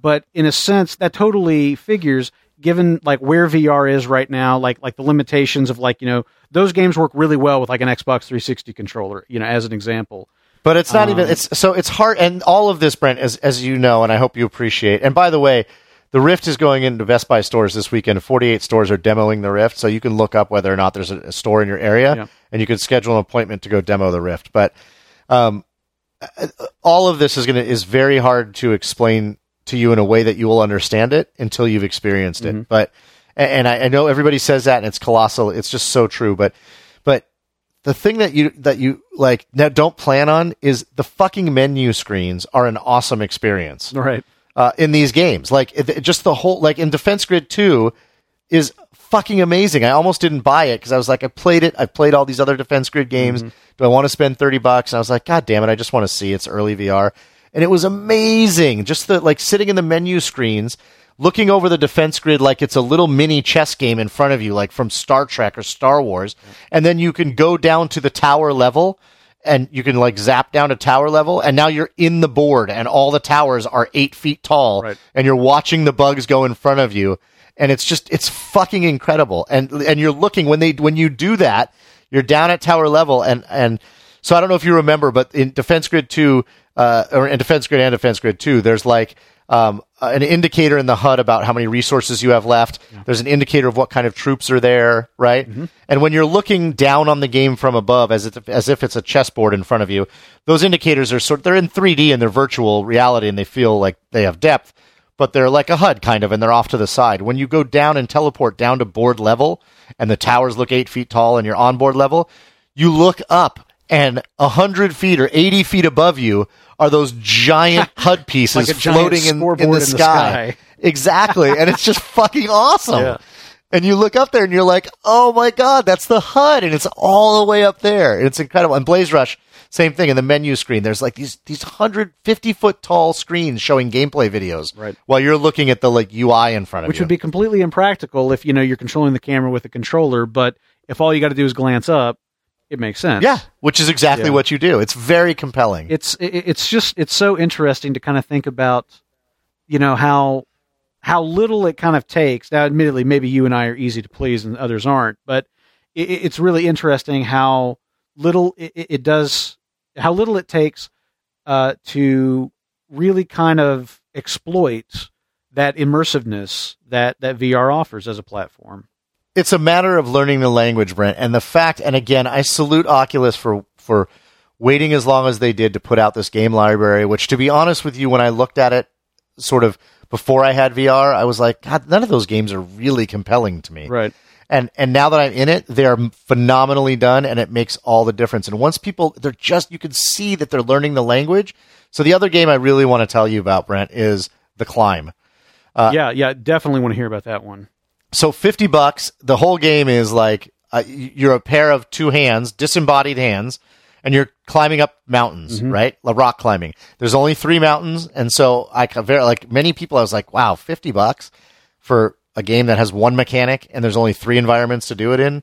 Speaker 1: but in a sense that totally figures given like where VR is right now, like like the limitations of like you know those games work really well with like an Xbox 360 controller, you know, as an example.
Speaker 2: But it's not
Speaker 1: Um,
Speaker 2: even it's so it's hard and all of this, Brent, as as you know, and I hope you appreciate. And by the way, the Rift is going into Best Buy stores this weekend. Forty eight stores are demoing the Rift, so you can look up whether or not there's a, a store in your area,
Speaker 1: Yeah.
Speaker 2: and you can schedule an appointment to go demo the Rift. But um, uh, all of this is gonna is very hard to explain to you in a way that you will understand it until you've experienced it. But and I, I know everybody says that, and it's colossal. It's just so true. But but the thing that you that you like now don't plan on is the fucking menu screens are an awesome experience
Speaker 1: Right.
Speaker 2: Uh, in these games. Like it, just the whole like in Defense Grid Two is fucking amazing. I almost didn't buy it because I was like, I played it. I played all these other Defense Grid games. Do I want to spend thirty bucks? And I was like, God damn it! I just want to see it's early VR, and it was amazing. Just the like sitting in the menu screens. Looking over the defense grid like it's a little mini chess game in front of you, like from Star Trek or Star Wars, and then you can go down to the tower level and you can like zap down to tower level and now you're in the board and all the towers are eight feet tall
Speaker 1: Right.
Speaker 2: and you're watching the bugs go in front of you and it's just it's fucking incredible and and you're looking when they when you do that you're down at tower level and and so I don't know if you remember but in Defense Grid 2 uh or in Defense Grid and Defense Grid 2 there's like um, an indicator in the HUD about how many resources you have left. There's an indicator of what kind of troops are there, right? And when you're looking down on the game from above, as if, as if it's a chessboard in front of you, those indicators are sort. They're in 3D and they're virtual reality, and they feel like they have depth, but they're like a HUD kind of, and they're off to the side. When you go down and teleport down to board level, and the towers look eight feet tall, and you're on board level, you look up. And a hundred feet or eighty feet above you are those giant HUD pieces
Speaker 1: Like
Speaker 2: floating in, in the
Speaker 1: in the
Speaker 2: sky.
Speaker 1: sky.
Speaker 2: Exactly. and it's just fucking awesome.
Speaker 1: Yeah.
Speaker 2: And you look up there and you're like, oh my God, that's the HUD. And it's all the way up there. And it's incredible. And Blaze Rush, same thing in the menu screen. There's like these, these 150 foot tall screens showing gameplay videos.
Speaker 1: Right.
Speaker 2: While you're looking at the like UI in front of
Speaker 1: which
Speaker 2: you.
Speaker 1: Which would be completely impractical if you know you're controlling the camera with a controller. But if all you got to do is glance up, it makes sense.
Speaker 2: Yeah, which is exactly
Speaker 1: Yeah.
Speaker 2: what you do. It's very compelling.
Speaker 1: it's it's just it's so interesting to kind of think about you know how how little it kind of takes now admittedly maybe you and i are easy to please and others aren't but it, it's really interesting how little it, it does how little it takes uh, to really kind of exploit that immersiveness that that vr offers as a platform
Speaker 2: it's a matter of learning the language, Brent, and the fact. And again, I salute Oculus for for waiting as long as they did to put out this game library. Which, to be honest with you, when I looked at it, sort of before I had VR, I was like, God, none of those games are really compelling to me.
Speaker 1: right
Speaker 2: And and now that I'm in it, they are phenomenally done, and it makes all the difference. And once people, they're just you can see that they're learning the language. So the other game I really want to tell you about, Brent, is The Climb.
Speaker 1: Uh, yeah yeah definitely want to hear about that one
Speaker 2: So 50 bucks, the whole game is like uh, you're a pair of two hands, disembodied hands, and you're climbing up mountains, right? Like rock climbing. There's only three mountains, and so I like many people I was like, "Wow, 50 bucks for a game that has one mechanic and there's only three environments to do it in."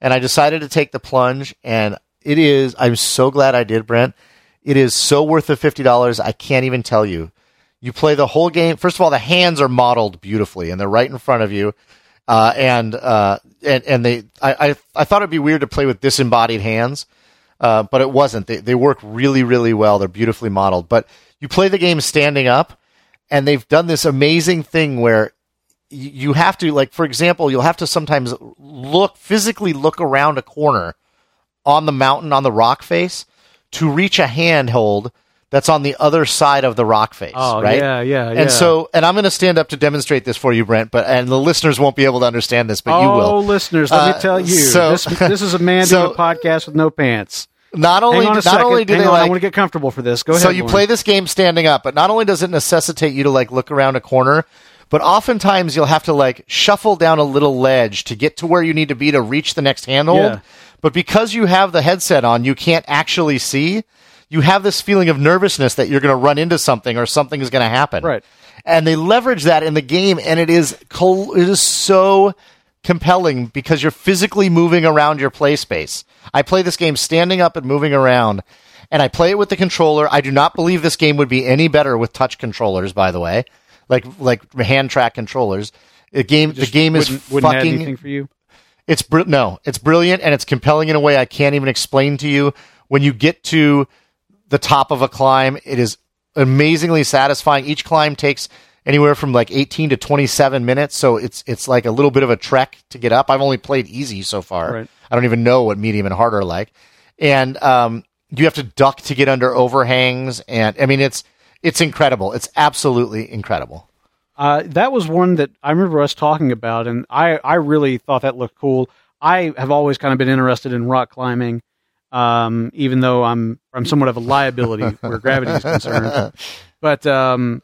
Speaker 2: And I decided to take the plunge and it is I'm so glad I did, Brent. It is so worth the $50. I can't even tell you. You play the whole game. First of all, the hands are modeled beautifully and they're right in front of you. Uh, and, uh, and, and they, I, I, I thought it'd be weird to play with disembodied hands. Uh, but it wasn't. They, they work really, really well. They're beautifully modeled. But you play the game standing up, and they've done this amazing thing where y- you have to, like, for example, you'll have to sometimes look, physically look around a corner on the mountain, on the rock face, to reach a handhold that's on the other side of the rock face.
Speaker 1: Oh,
Speaker 2: right?
Speaker 1: yeah, yeah, yeah.
Speaker 2: And so, and I'm going to stand up to demonstrate this for you, Brent, but, and the listeners won't be able to understand this, but you will.
Speaker 1: oh, listeners, let
Speaker 2: Uh,
Speaker 1: me tell you,
Speaker 2: so-
Speaker 1: this, this is a man
Speaker 2: so-
Speaker 1: doing a podcast with no pants.
Speaker 2: Not only,
Speaker 1: on
Speaker 2: not
Speaker 1: second.
Speaker 2: only do
Speaker 1: Hang
Speaker 2: they
Speaker 1: on, I want to get comfortable for this. Go ahead.
Speaker 2: so you
Speaker 1: Lauren.
Speaker 2: play this game standing up, but not only does it necessitate you to like look around a corner, but oftentimes you'll have to like shuffle down a little ledge to get to where you need to be to reach the next handhold.
Speaker 1: Yeah.
Speaker 2: But because you have the headset on, you can't actually see. You have this feeling of nervousness that you're going to run into something or something is going to happen.
Speaker 1: Right.
Speaker 2: And they leverage that in the game, and it is col- it is so compelling because you're physically moving around your play space. I play this game standing up and moving around, and I play it with the controller. I do not believe this game would be any better with touch controllers, by the way, like like hand track controllers. The game the game is
Speaker 1: wouldn't, wouldn't
Speaker 2: fucking
Speaker 1: anything for you.
Speaker 2: it's br- no, it's brilliant and it's compelling in a way I can't even explain to you. When you get to the top of a climb, it is amazingly satisfying. Each climb takes anywhere from like 18 to 27 minutes, so it's it's like a little bit of a trek to get up. I've only played easy so far.
Speaker 1: Right.
Speaker 2: I don't even know what medium and hard are like. And um, you have to duck to get under overhangs and I mean it's it's incredible. It's absolutely incredible.
Speaker 1: Uh, that was one that I remember us talking about, and I, I really thought that looked cool. I have always kind of been interested in rock climbing, um, even though I'm I'm somewhat of a liability where gravity is concerned. But um,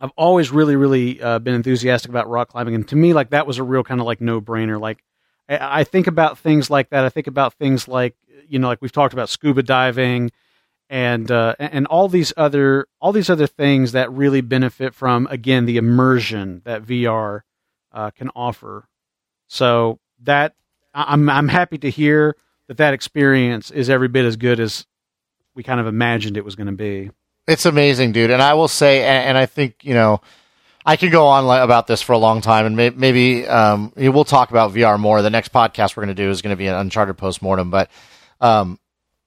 Speaker 1: I've always really, really uh, been enthusiastic about rock climbing, and to me, like that was a real kind of like no brainer. Like I, I think about things like that. I think about things like you know, like we've talked about scuba diving and uh, and all these other all these other things that really benefit from again the immersion that VR uh, can offer. So that I'm I'm happy to hear that that experience is every bit as good as we kind of imagined it was going to be.
Speaker 2: It's amazing, dude. And I will say, and, and I think you know, I could go on li- about this for a long time, and may, maybe um, we'll talk about VR more. The next podcast we're going to do is going to be an Uncharted postmortem. But um,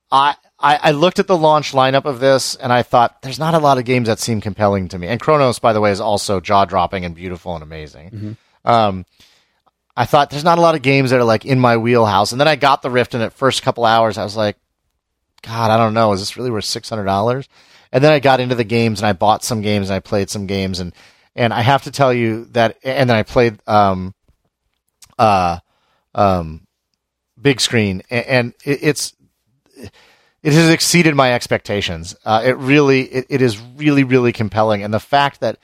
Speaker 2: I, I I looked at the launch lineup of this, and I thought there's not a lot of games that seem compelling to me. And Chronos, by the way, is also jaw dropping and beautiful and amazing. Um, I thought there's not a lot of games that are like in my wheelhouse. And then I got the Rift, and at first couple hours, I was like, God, I don't know. Is this really worth six hundred dollars? And then I got into the games and I bought some games and I played some games and and I have to tell you that and then I played um uh um Bigscreen and, and it, it's it has exceeded my expectations. Uh, it really it, it is really really compelling and the fact that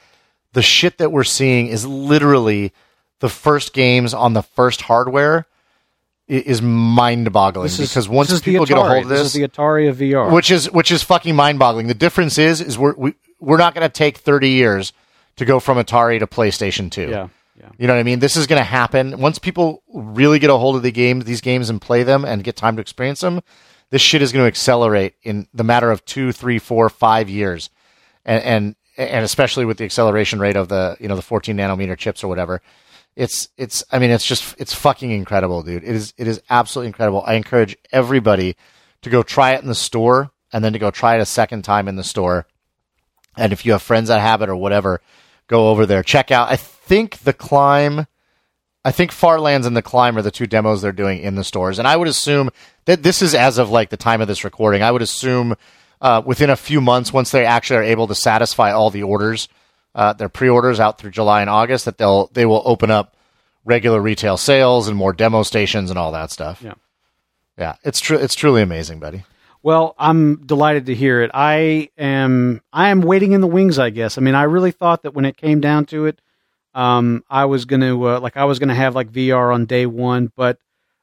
Speaker 2: the shit that we're seeing is literally the first games on the first hardware is mind-boggling because once people get a hold of this, this
Speaker 1: is the Atari of VR.
Speaker 2: which is which is fucking mind-boggling. The difference is is we're we, we're not going to take 30 years to go from Atari to PlayStation 2.
Speaker 1: yeah, Yeah.
Speaker 2: You know what I mean? This is going to happen once people really get a hold of the games, these games, and play them and get time to experience them. This shit is going to accelerate in the matter of two, three, four, five years, and and and especially with the acceleration rate of the you know the 14 nanometer chips or whatever. It's it's I mean it's just it's fucking incredible, dude. It is it is absolutely incredible. I encourage everybody to go try it in the store and then to go try it a second time in the store. And if you have friends that have it or whatever, go over there. Check out. I think the climb. I think Farlands and the Climb are the two demos they're doing in the stores, and I would assume that this is as of like the time of this recording. I would assume uh, within a few months, once they actually are able to satisfy all the orders, uh, their pre-orders out through July and August, that they'll they will open up regular retail sales and more demo stations and all that stuff.
Speaker 1: Yeah.
Speaker 2: Yeah, it's true. It's truly amazing, buddy.
Speaker 1: Well, I'm delighted to hear it. I am I am waiting in the wings, I guess. I mean, I really thought that when it came down to it, um, I was going to uh, like I was to have like VR on day 1, but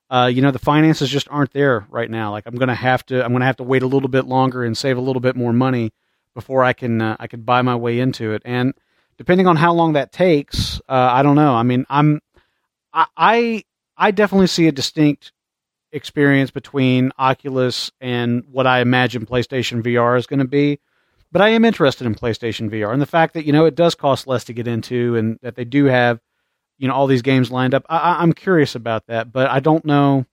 Speaker 1: uh, you know, the finances just aren't there right now. Like I'm going to have to I'm to have to wait a little bit longer and save a little bit more money before I can uh, I can buy my way into it. And depending on how long that takes, uh, I don't know. I mean, I'm I I, definitely see a distinct experience between Oculus and what I imagine PlayStation VR is going to be. But I am interested in PlayStation VR and the fact that you know it does cost less to get into, and that they do have you know all these games lined up. I, I'm curious about that, but I don't know.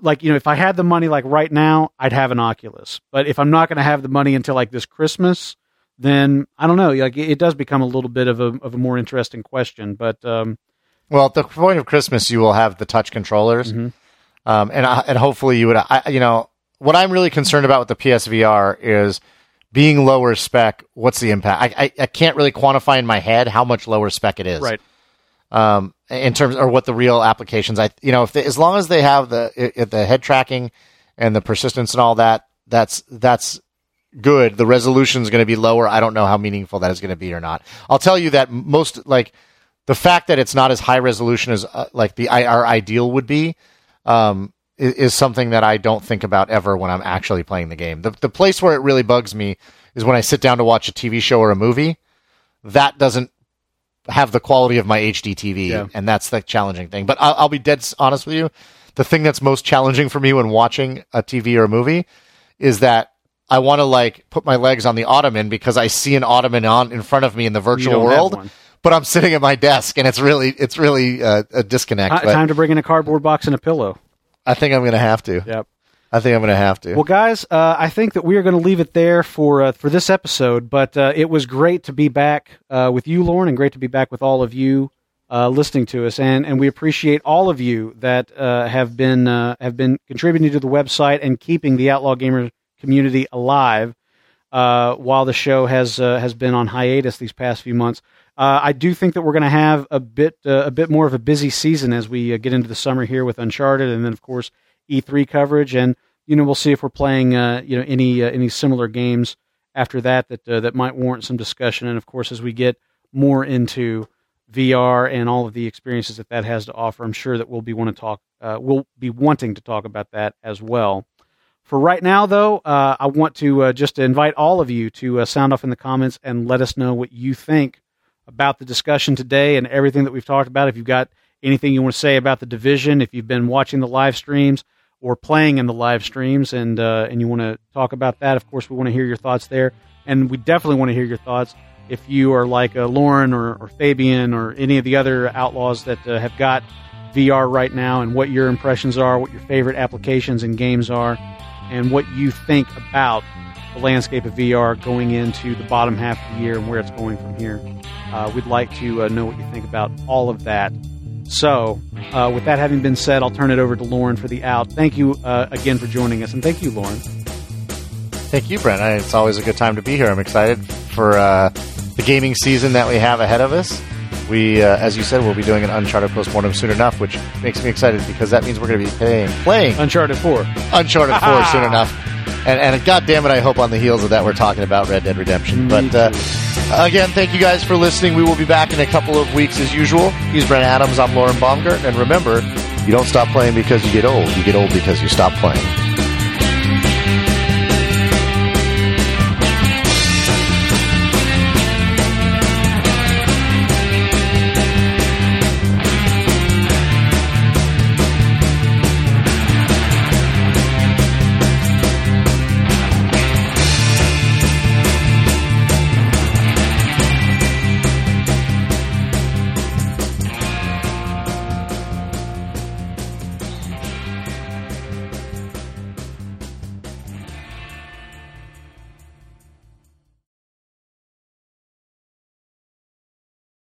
Speaker 1: Like you know, if I had the money like right now, I'd have an Oculus. But if I'm not going to have the money until like this Christmas, then I don't know. Like it, does become a little bit of a of a more interesting question. But um,
Speaker 2: Well, at the point of Christmas, you will have the touch controllers,
Speaker 1: Mhm.
Speaker 2: um, and I- and hopefully you would. I, you know, what I'm really concerned about with the PSVR is being lower spec. What's the impact? I, I, I can't really quantify in my head how much lower spec it is.
Speaker 1: right,
Speaker 2: um, in terms or what the real applications. I you know if they, as long as they have the the head tracking and the persistence and all that, that's that's good. The resolution is going to be lower. I don't know how meaningful that is going to be or not. I'll tell you that most like the fact that it's not as high resolution as uh, like the our ideal would be. Um, i- is something that I don't think about ever when I'm actually playing the game. The the place where it really bugs me is when I sit down to watch a TV show or a movie. That doesn't have the quality of my HD TV,
Speaker 1: Yeah.
Speaker 2: and that's the challenging thing. But I'll, I'll be dead honest with you. The thing that's most challenging for me when watching a TV or a movie is that I want to like put my legs on the ottoman because I see an ottoman on in front of me in the virtual world, but I'm sitting at my desk, and it's really it's really uh, a disconnect.
Speaker 1: Time to bring in a cardboard box and a pillow.
Speaker 2: I think I'm going to have to.
Speaker 1: Yep.
Speaker 2: I think I'm going to have to.
Speaker 1: Well, guys, uh, I think that we are going to leave it there for uh, for this episode. But uh, it was great to be back uh, with you, Lauren, and great to be back with all of you uh, listening to us. And and we appreciate all of you that uh, have been uh, have been contributing to the website and keeping the Outlaw Gamer community alive uh, while the show has uh, has been on hiatus these past few months. Uh, I do think that we're going to have a bit uh, a bit more of a busy season as we uh, get into the summer here with Uncharted, and then of course E3 coverage, and you know we'll see if we're playing uh, you know any any similar games after that that that might warrant some discussion, and of course as we get more into VR and all of the experiences that that has to offer, I'm sure that we'll be want to talk we'll be wanting to talk about that as well. For right now, though, uh, I want to uh, just invite all of you to uh, sound off in the comments and let us know what you think about the discussion today and everything that we've talked about. If you've got anything you want to say about the division, if you've been watching the live streams or playing in the live streams, and uh, and you want to talk about that, of course, we want to hear your thoughts there, and we definitely want to hear your thoughts. If you are like uh, Lauren or, or Fabian or any of the other outlaws that uh, have got VR right now, and what your impressions are, what your favorite applications and games are, and what you think about the landscape of VR going into the bottom half of the year and where it's going from here. Uh, we'd like to uh, know what you think about all of that. So, uh, with that having been said, I'll turn it over to Lauren for the out. Thank you uh, again for joining us, and thank you, Lauren.
Speaker 2: Thank you, Brent. It's always a good time to be here. I'm excited for uh, the gaming season that we have ahead of us. We, uh, as you said, we'll be doing an Uncharted postmortem soon enough, which makes me excited because that means we're going to be playing, playing
Speaker 1: Uncharted 4.
Speaker 2: Uncharted 4 soon enough. And, and God damn it, I hope on the heels of that we're talking about Red Dead Redemption. But uh, again, thank you guys for listening. We will be back in a couple of weeks as usual. He's Brent Adams. I'm Lauren Baumgart. And remember, you don't stop playing because you get old. You get old because you stop playing.